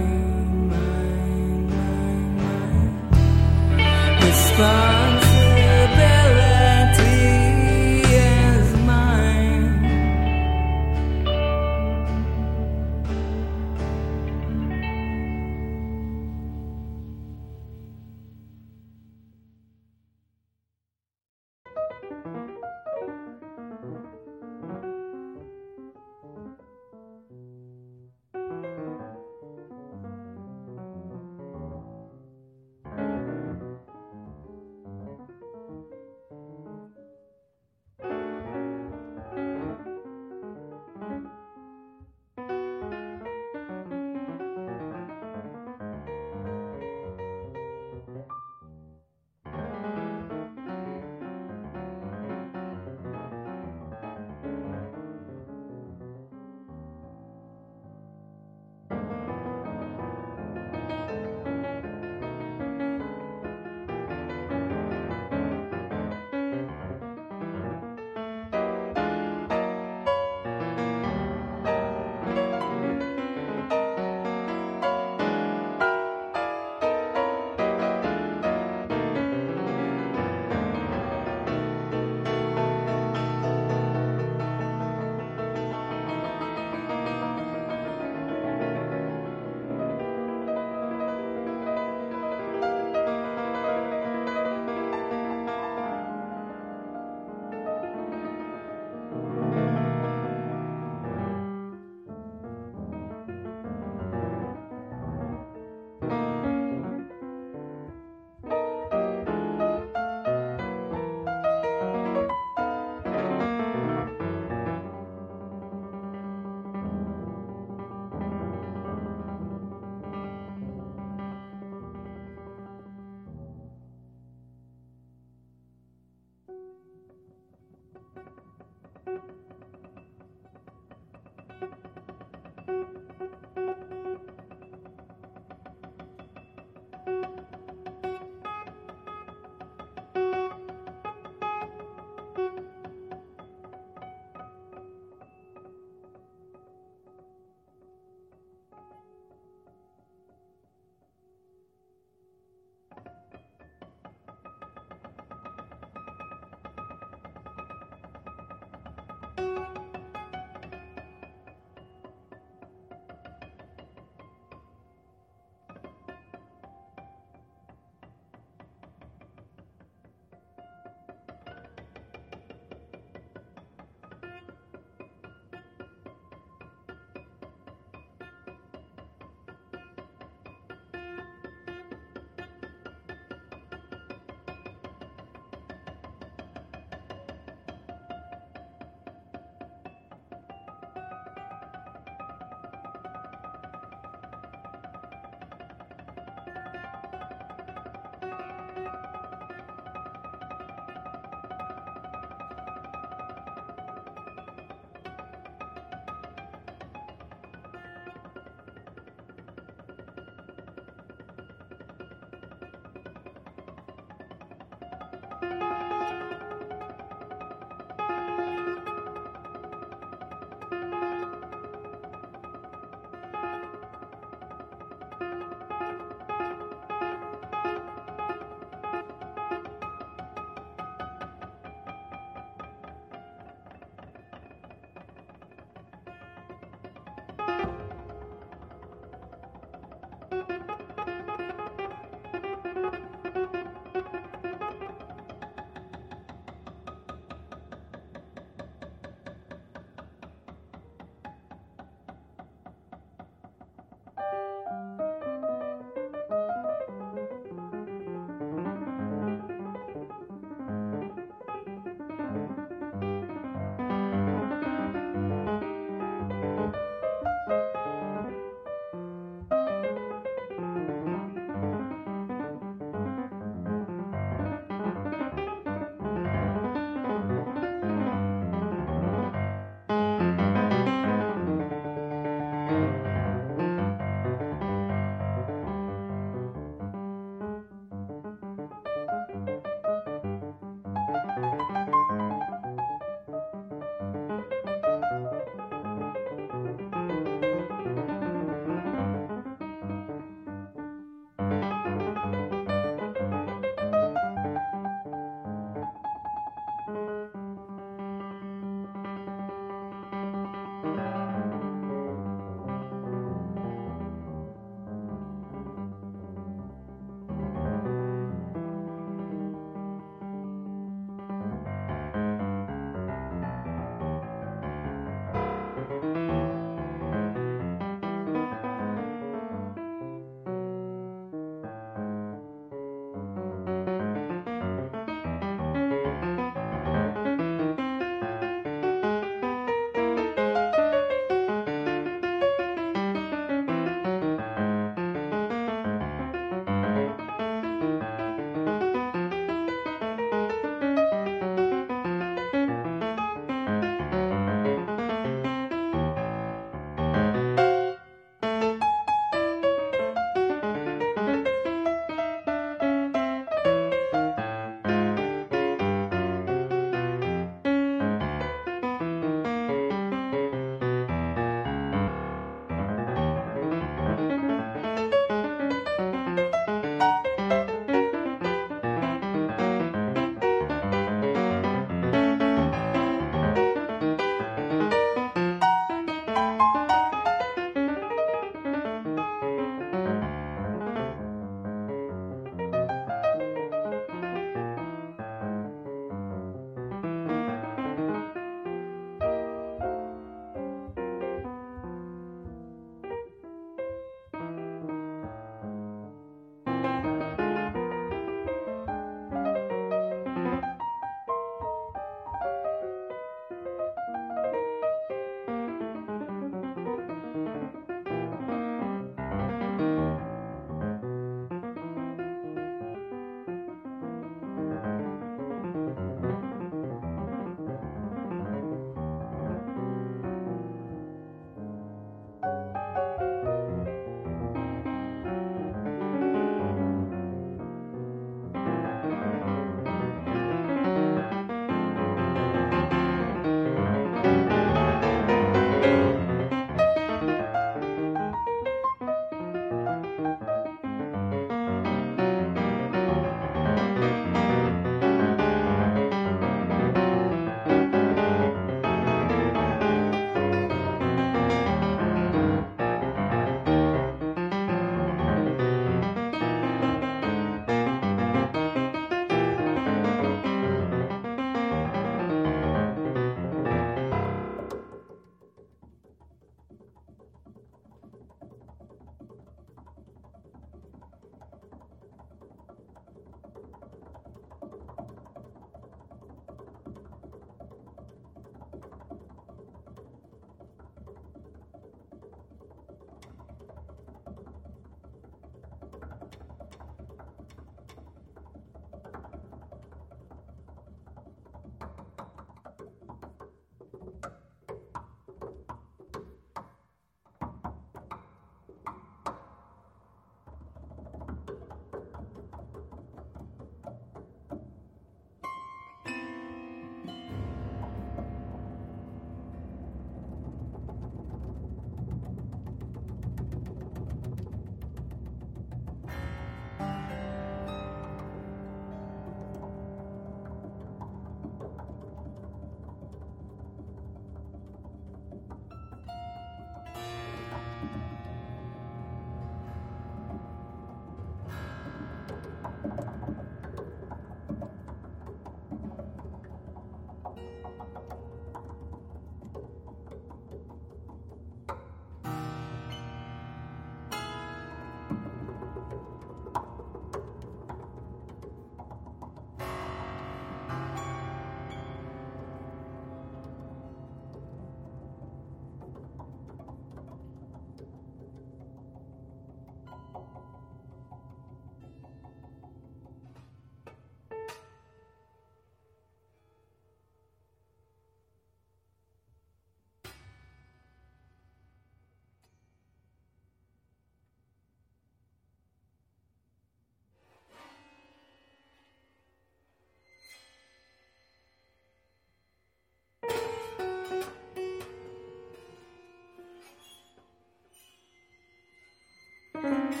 you.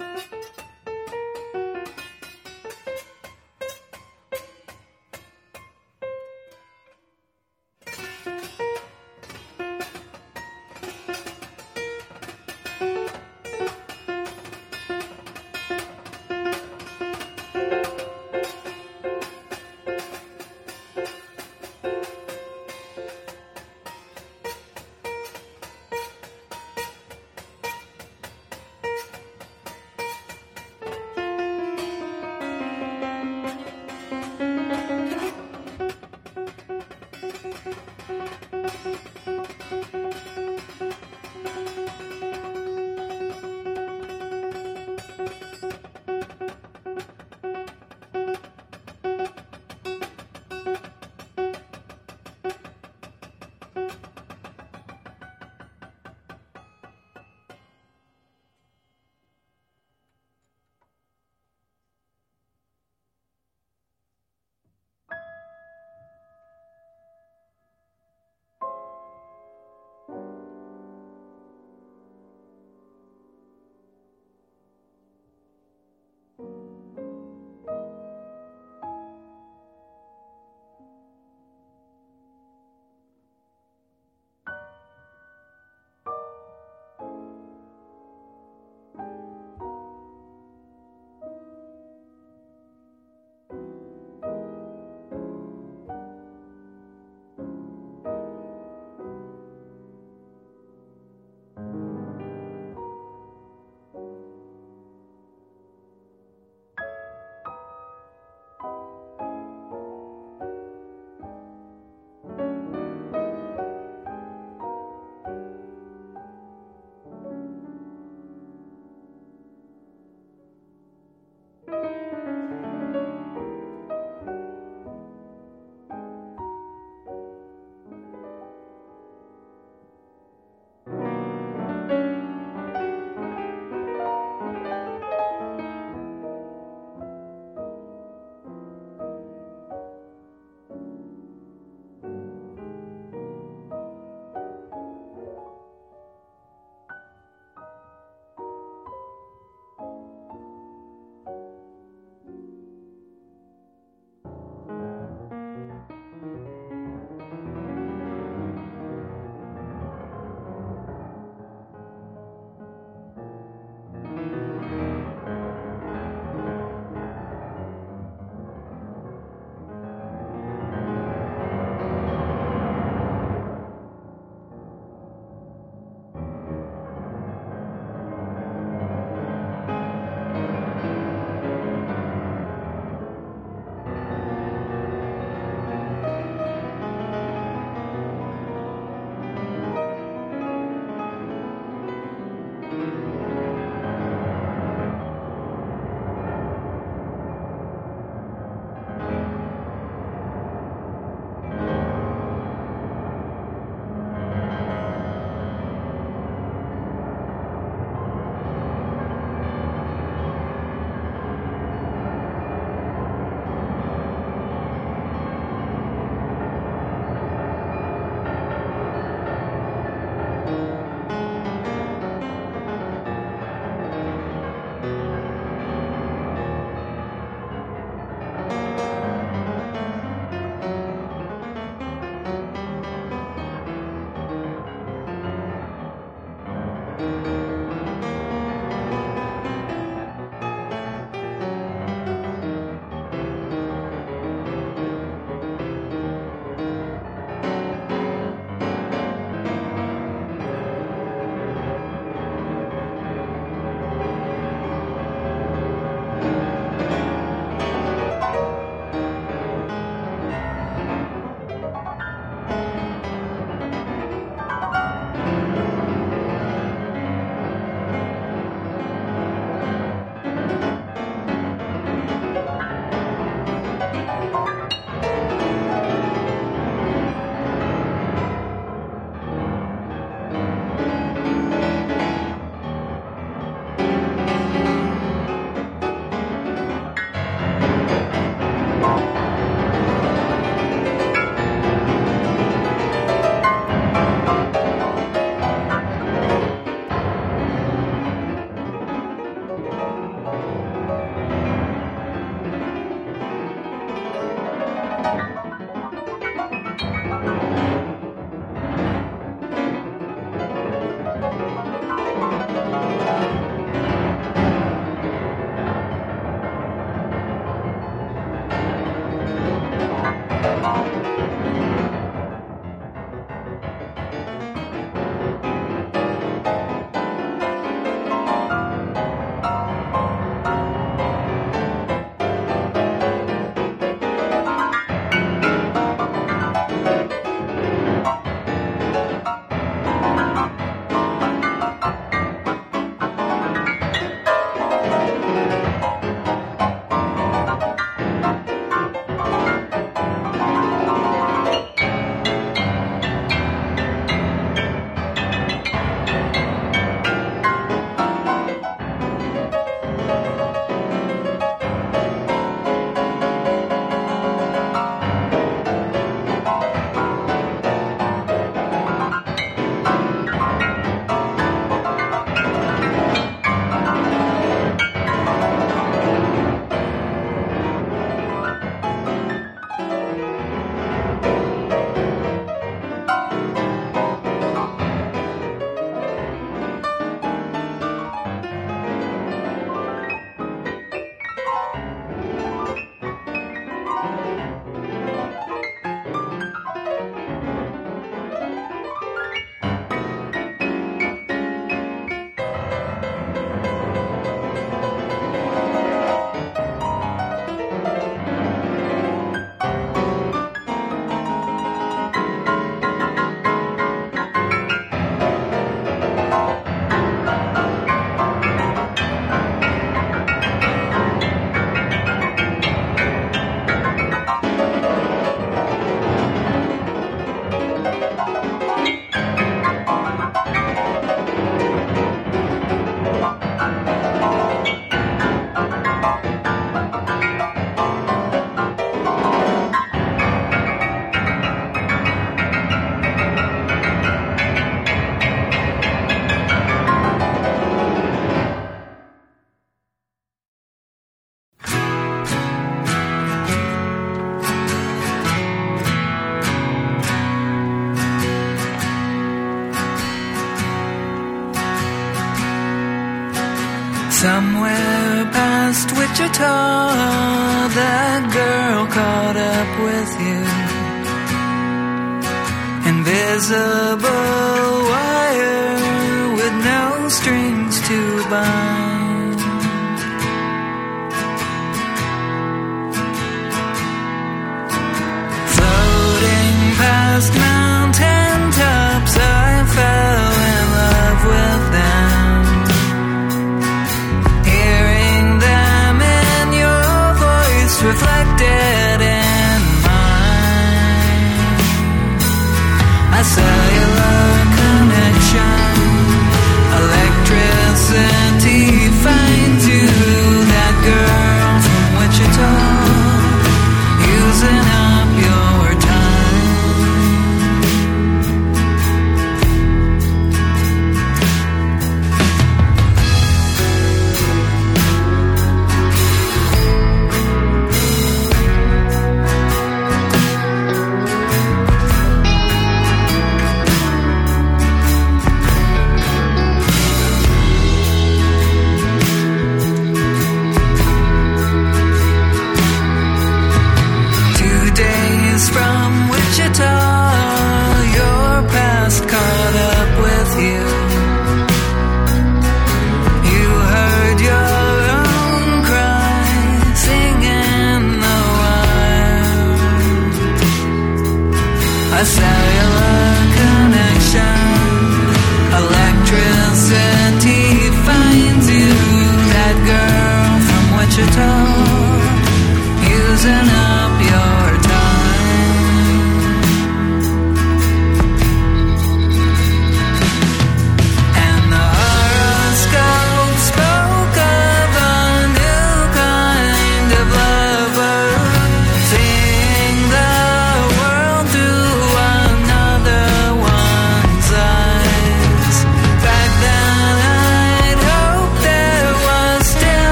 うん。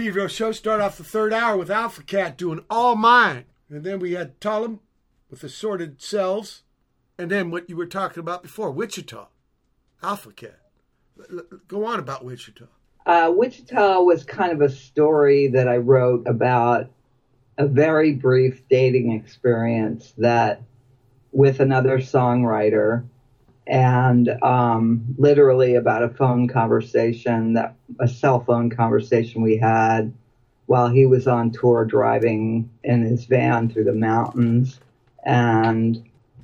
Pedro show. Start off the third hour with Alpha Cat doing All Mine. And then we had Thollem with Assorted Selves. And then what you were talking about before, Wichita. Alpha Cat. Go on about Wichita. Uh, Wichita was kind of a story that I wrote about a very brief dating experience that with another songwriter and um, literally about a phone conversation that a cell phone conversation we had while he was on tour driving in his van through the mountains and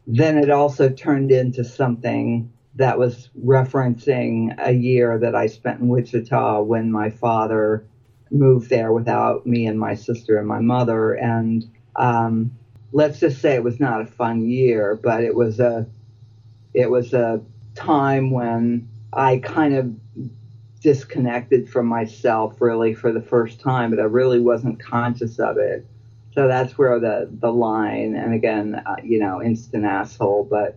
then it also turned into something that was referencing a year that I spent in Wichita when my father moved there without me and my sister and my mother. And um, let's just say it was not a fun year, but it was a it was a time when I kind of disconnected from myself really for the first time, but I really wasn't conscious of it. So that's where the the line, and again, uh, you know, instant asshole, but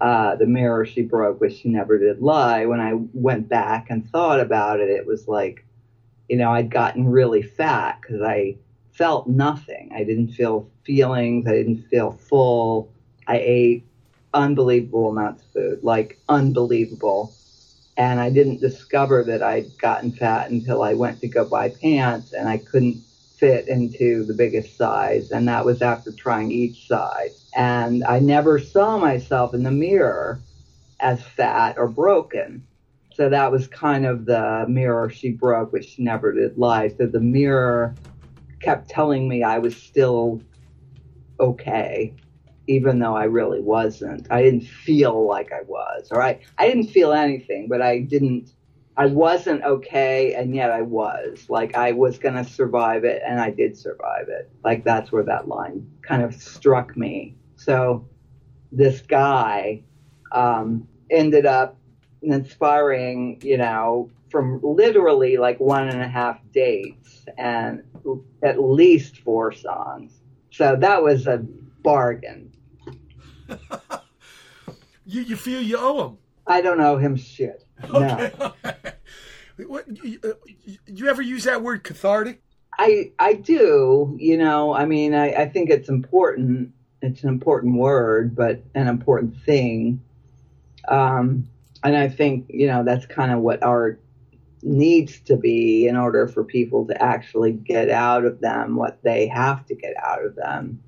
uh, the mirror she broke, but she never did lie. When I went back and thought about it, it was like, you know, I'd gotten really fat because I felt nothing. I didn't feel feelings. I didn't feel full. I ate unbelievable amounts of food, like unbelievable. And I didn't discover that I'd gotten fat until I went to go buy pants and I couldn't fit into the biggest size. And that was after trying each size. And I never saw myself in the mirror as fat or broken. so that was kind of the mirror she broke, which she never did lie. So the mirror kept telling me I was still okay, even though I really wasn't. I didn't feel like I was, or I, I didn't feel anything, but I didn't, I wasn't okay, and yet I was. Like I was going to survive it, and I did survive it. Like that's where that line kind of struck me. So this guy um, ended up inspiring, you know, from literally like one and a half dates and at least four songs. So that was a bargain. <laughs> You, you feel you owe him. I don't owe him shit. No. Okay. <laughs> what, you, uh, you ever use that word cathartic? I I do, you know, I mean I, I think it's important. It's an important word, but an important thing. Um, and I think, you know, that's kind of what art needs to be in order for people to actually get out of them what they have to get out of them.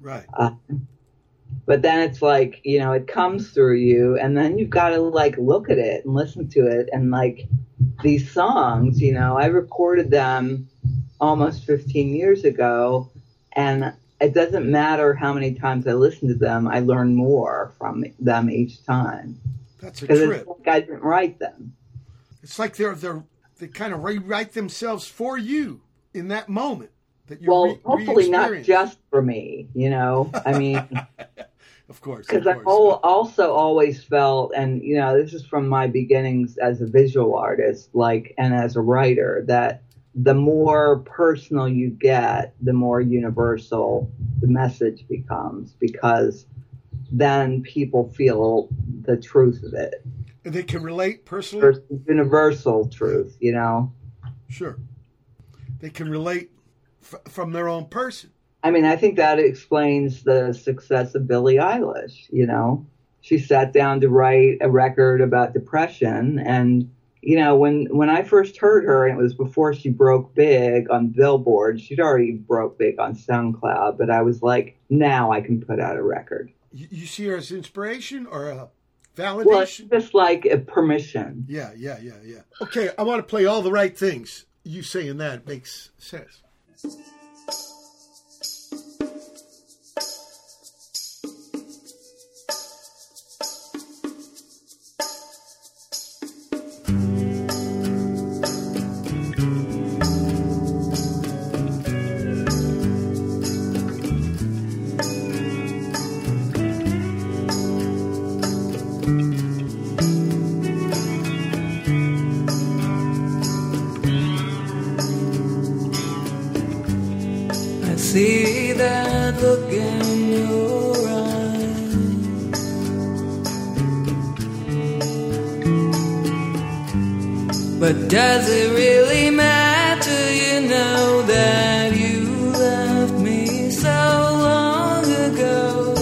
Right. Uh, but then it's like, you know, it comes through you and then you've got to like look at it and listen to it. And like these songs, you know, I recorded them almost 15 years ago and it doesn't matter how many times I listen to them, I learn more from them each time. That's a trip. like I didn't write them. It's like they're they're they kind of rewrite themselves for you in that moment that you're Well, re- hopefully not just for me, you know. I <laughs> mean, Of course, because I al- also always felt, and you know, this is from my beginnings as a visual artist, like, and as a writer, that the more personal you get, the more universal the message becomes, because then people feel the truth of it, And they can relate personally. Universal truth, you know. Sure, they can relate f- from their own person. I mean, I think that explains the success of Billie Eilish. You know, she sat down to write a record about depression, and you know, when when I first heard her, and it was before she broke big on Billboard. She'd already broke big on SoundCloud, but I was like, now I can put out a record. You, see her as inspiration or a Well, it's validation? just like a permission. yeah, yeah, yeah, yeah. Okay, I want to play all the right things. You saying that makes sense. Thank you. Does it really matter? You know that you left me so long ago.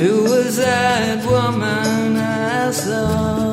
Who was that woman I saw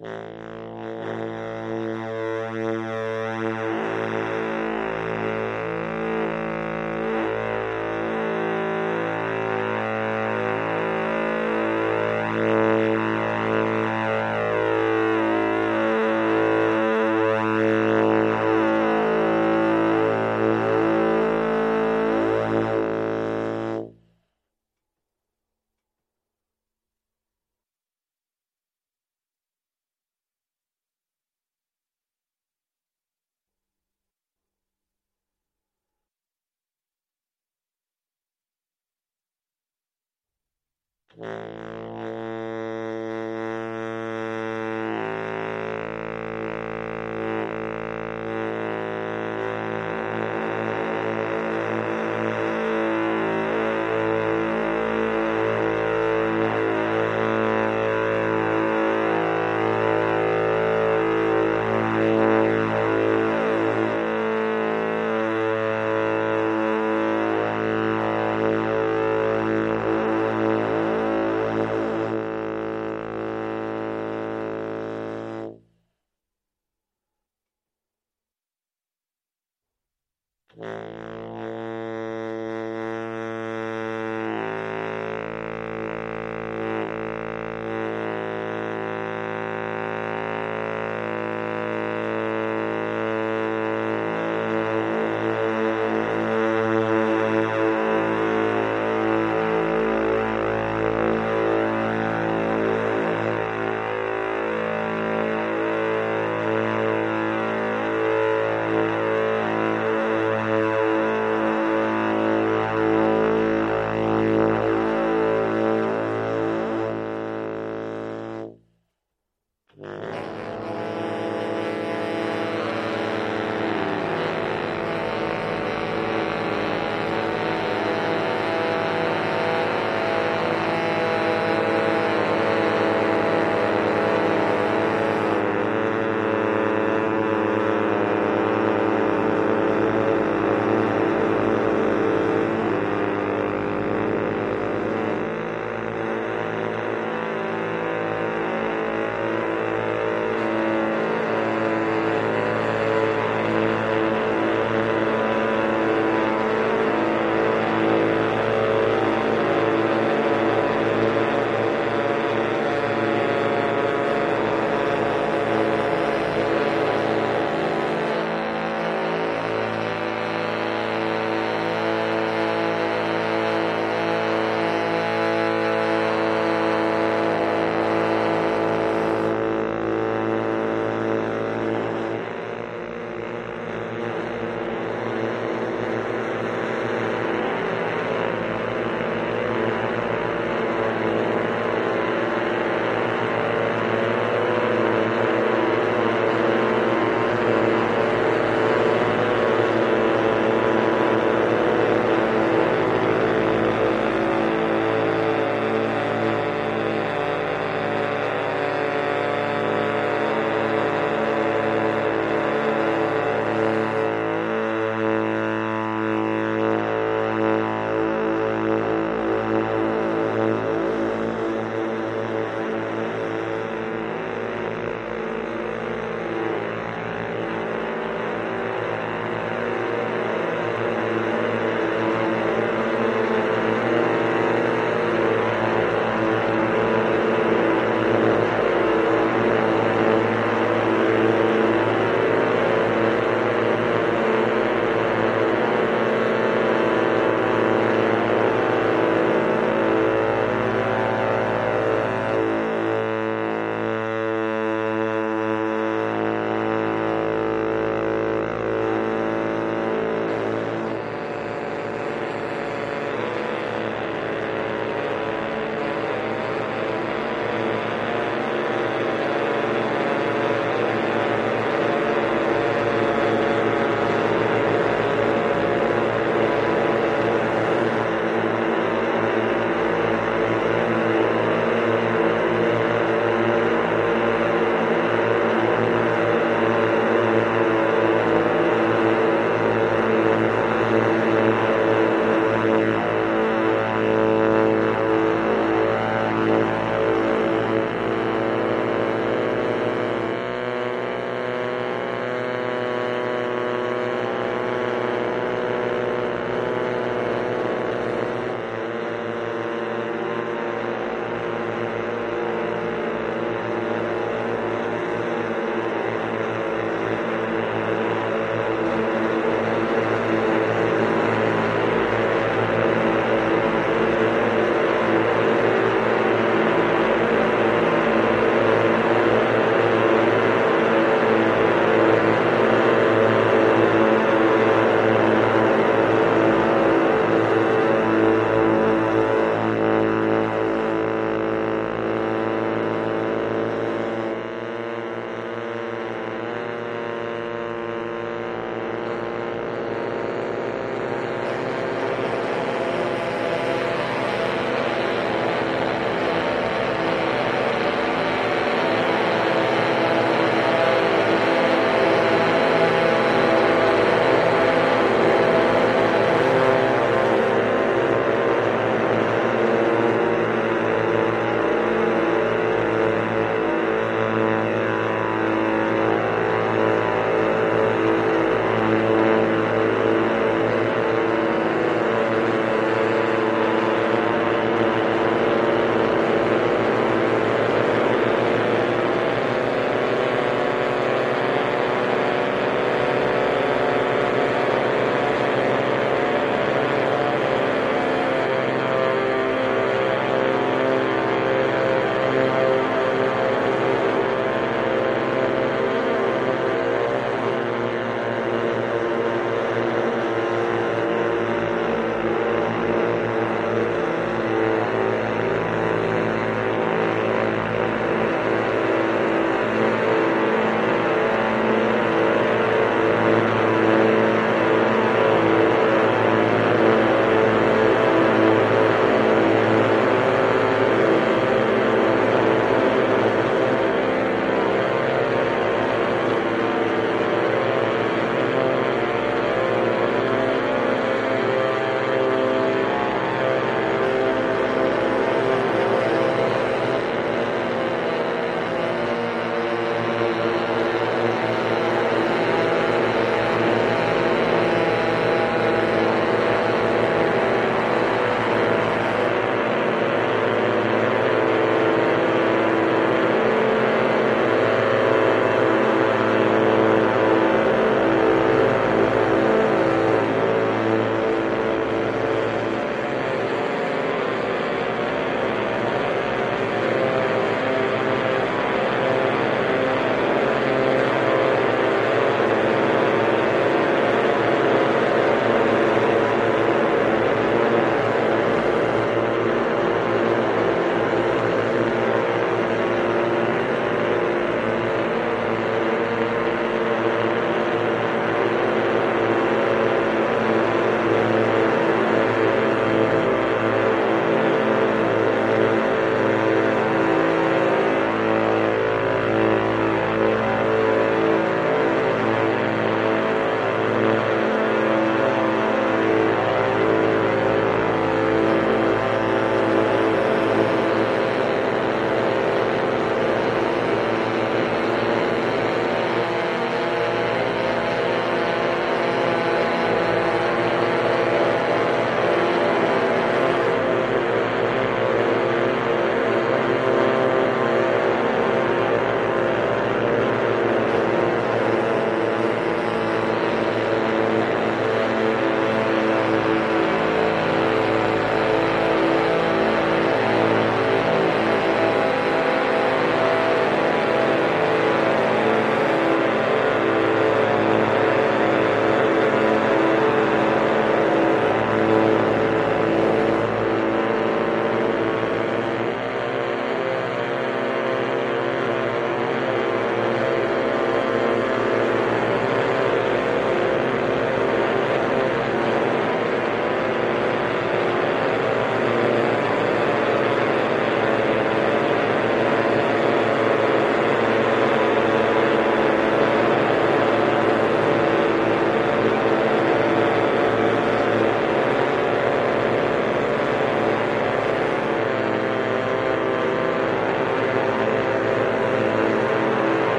Mm-hmm. <laughs> Mm-hmm. Mm-hmm.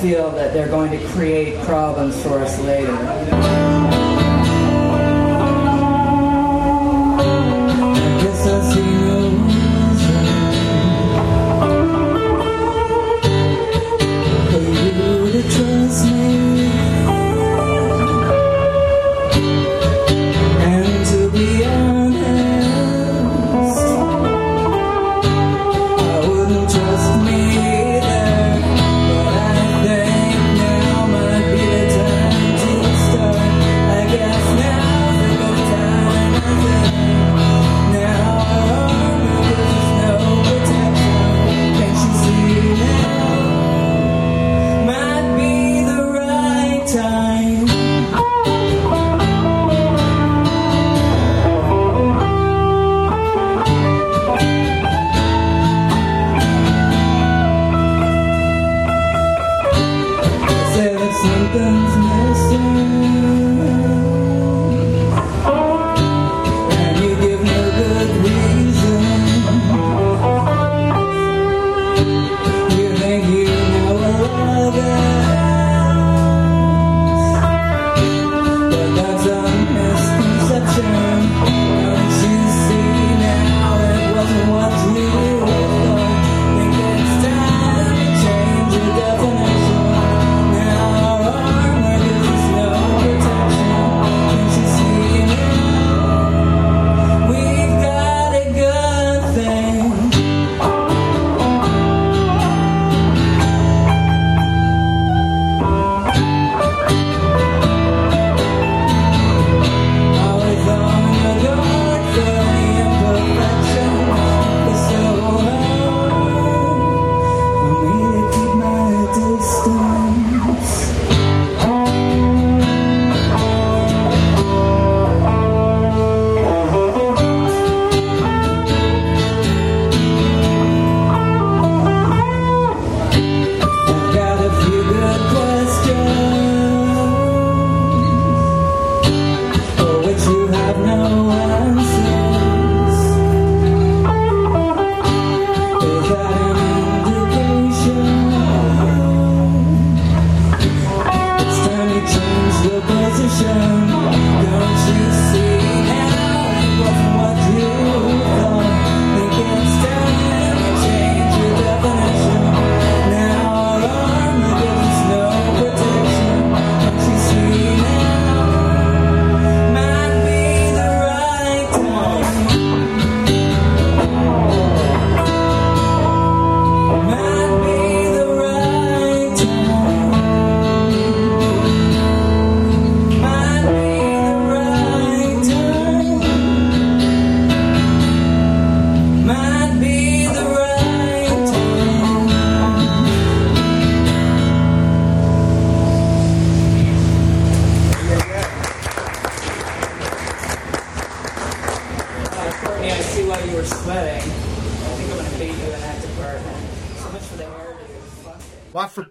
Feel that they're going to create problems for us later.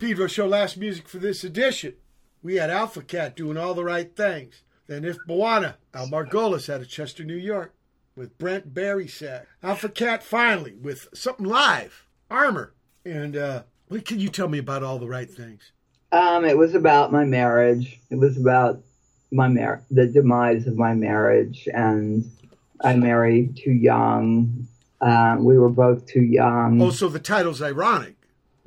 Pedro show last music for this edition. We had Alpha Cat doing all the right things. Then If Bwana, Al Margolis out of Chester, New York, with Brent Bari Sax. Alpha Cat finally with something live, Armor. And uh, what can you tell me about all the right things? Um, it was about my marriage. It was about my mar- the demise of my marriage, and I married too young. Uh, we were both too young. Oh, so the title's ironic.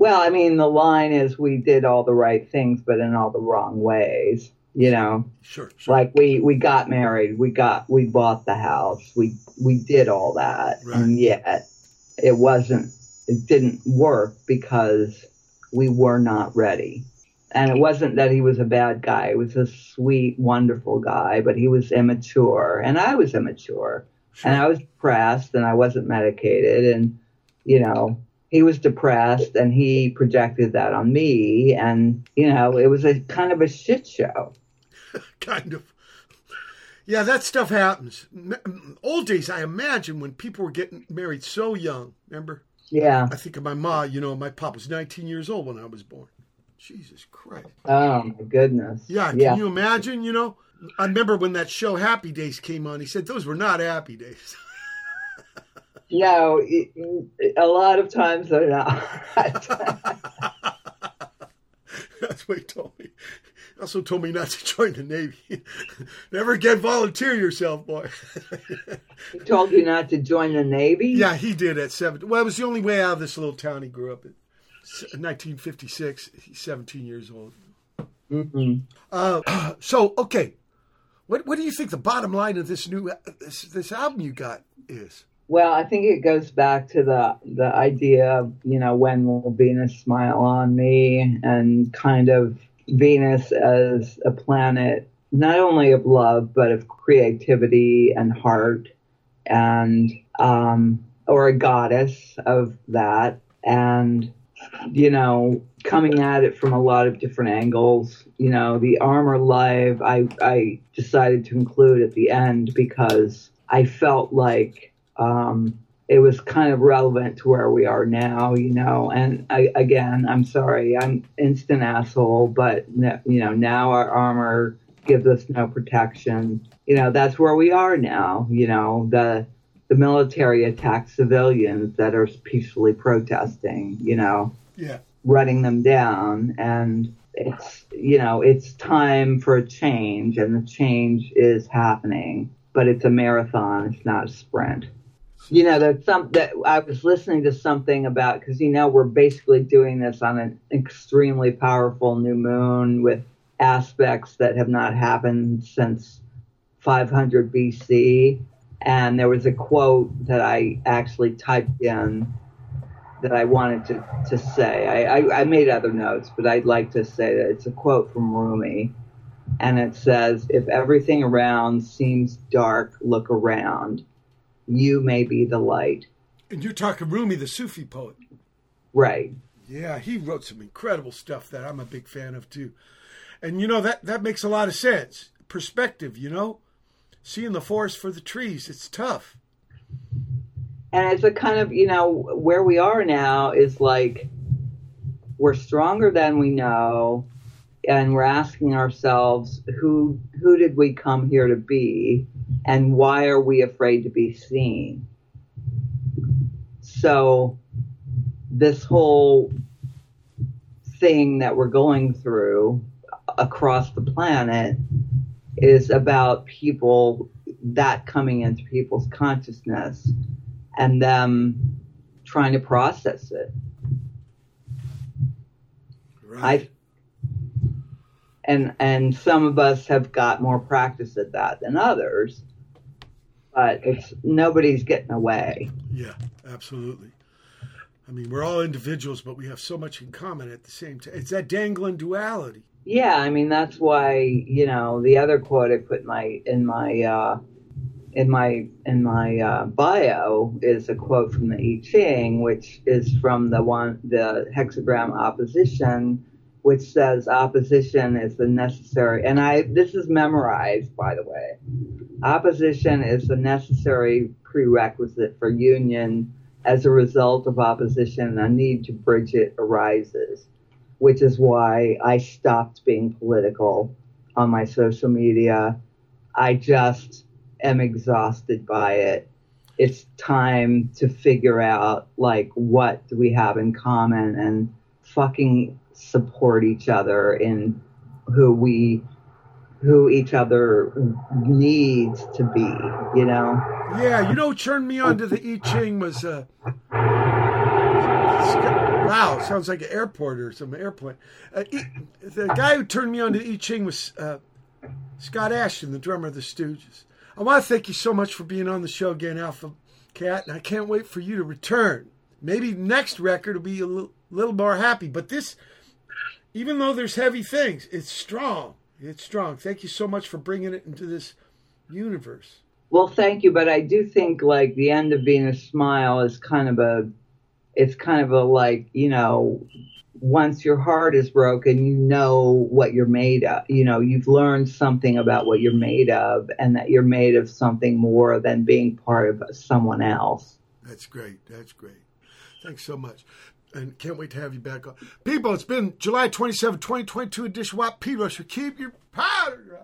Well, I mean, the line is we did all the right things, but in all the wrong ways. You know, Sure, sure. like we we got married, we got we bought the house, we we did all that, Right. and yet it wasn't it didn't work because we were not ready. And it wasn't that he was a bad guy; he was a sweet, wonderful guy, but he was immature, and I was immature, and I was depressed, and I wasn't medicated, and you know he was depressed, and he projected that on me, and you know it was a kind of a shit show. <laughs> kind of. Yeah, that stuff happens. Old days, I imagine, when people were getting married so young. Remember? Yeah. I think of my ma. You know, my pop was 19 years old when I was born. Jesus Christ. Oh my goodness. Yeah, can Yeah. you imagine? You know, I remember when that show Happy Days came on. He said those were not happy days. <laughs> No, it, a lot of times they're not. <laughs> That's what he told me. He also told me not to join the Navy. <laughs> Never again volunteer yourself, boy. He told you not to join the Navy? yeah, he did at seven. Well, it was the only way out of this little town he grew up in. 1956. He's 17 years old. Mm-hmm. Uh, <clears throat> so, okay. What, what do you think the bottom line of this new this, this album you got is? Well, I think it goes back to the the idea of you know when will Venus smile on me, and kind of Venus as a planet not only of love but of creativity and heart, and um, or a goddess of that, and you know coming at it from a lot of different angles. You know, the armor live I I decided to include at the end because I felt like um, it was kind of relevant to where we are now, you know. And I, again, I'm sorry, I'm instant asshole, but you know, now our armor gives us no protection. You know, that's where we are now. You know, the the military attacks civilians that are peacefully protesting. You know, Yeah. running them down and it's you know it's time for a change and the change is happening but it's a marathon it's not a sprint you know that some that i was listening to something about because you know we're basically doing this on an extremely powerful new moon with aspects that have not happened since 500 bc and there was a quote that i actually typed in that I wanted to, to say. I, I, I made other notes, but I'd like to say that it's a quote from Rumi. And it says, If everything around seems dark, look around. You may be the light. And you're talking Rumi, the Sufi poet. Right. Yeah, he wrote some incredible stuff that I'm a big fan of too. And you know that that makes a lot of sense. Perspective, you know, seeing the forest for the trees. It's tough. And it's a kind of, you know, where we are now is like we're stronger than we know. And we're asking ourselves, who who did we come here to be, and why are we afraid to be seen? So, this whole thing that we're going through across the planet is about people that coming into people's consciousness and them trying to process it. I and and some of us have got more practice at that than others, but it's nobody's getting away. Yeah, absolutely. I mean, we're all individuals, but we have so much in common at the same time. It's that dangling duality. Yeah, I mean that's why you know the other quote I put in my in my uh, in my in my uh, bio is a quote from the I Ching, which is from the one the hexagram opposition, which says opposition is the necessary. And I this is memorized by the way. Opposition is the necessary prerequisite for union. As a result of opposition, a need to bridge it arises, which is why I stopped being political on my social media. I just am exhausted by it. It's time to figure out like what do we have in common and fucking support each other in who we who each other needs to be, you know? Yeah, you know, turned me on to the I Ching was uh, wow, sounds like an airport or some airplane. Uh, the guy who turned me on to I Ching was uh, Scott Asheton, the drummer of the Stooges. I want to thank you so much for being on the show again, Alpha Cat, and I can't wait for you to return. Maybe next record will be a little, little more happy, but this, even though there's heavy things, it's strong. It's strong. Thank you so much for bringing it into this universe. Well, thank you, but I do think like the end of Venus smile is kind of a, it's kind of a like you know, once your heart is broken, you know what you're made of. You know, you've learned something about what you're made of, and that you're made of something more than being part of someone else. That's great. That's great. Thanks so much. And can't wait to have you back on. People, it's been July 27, 2022 edition. Watt P. Rusher. Keep your powder dry.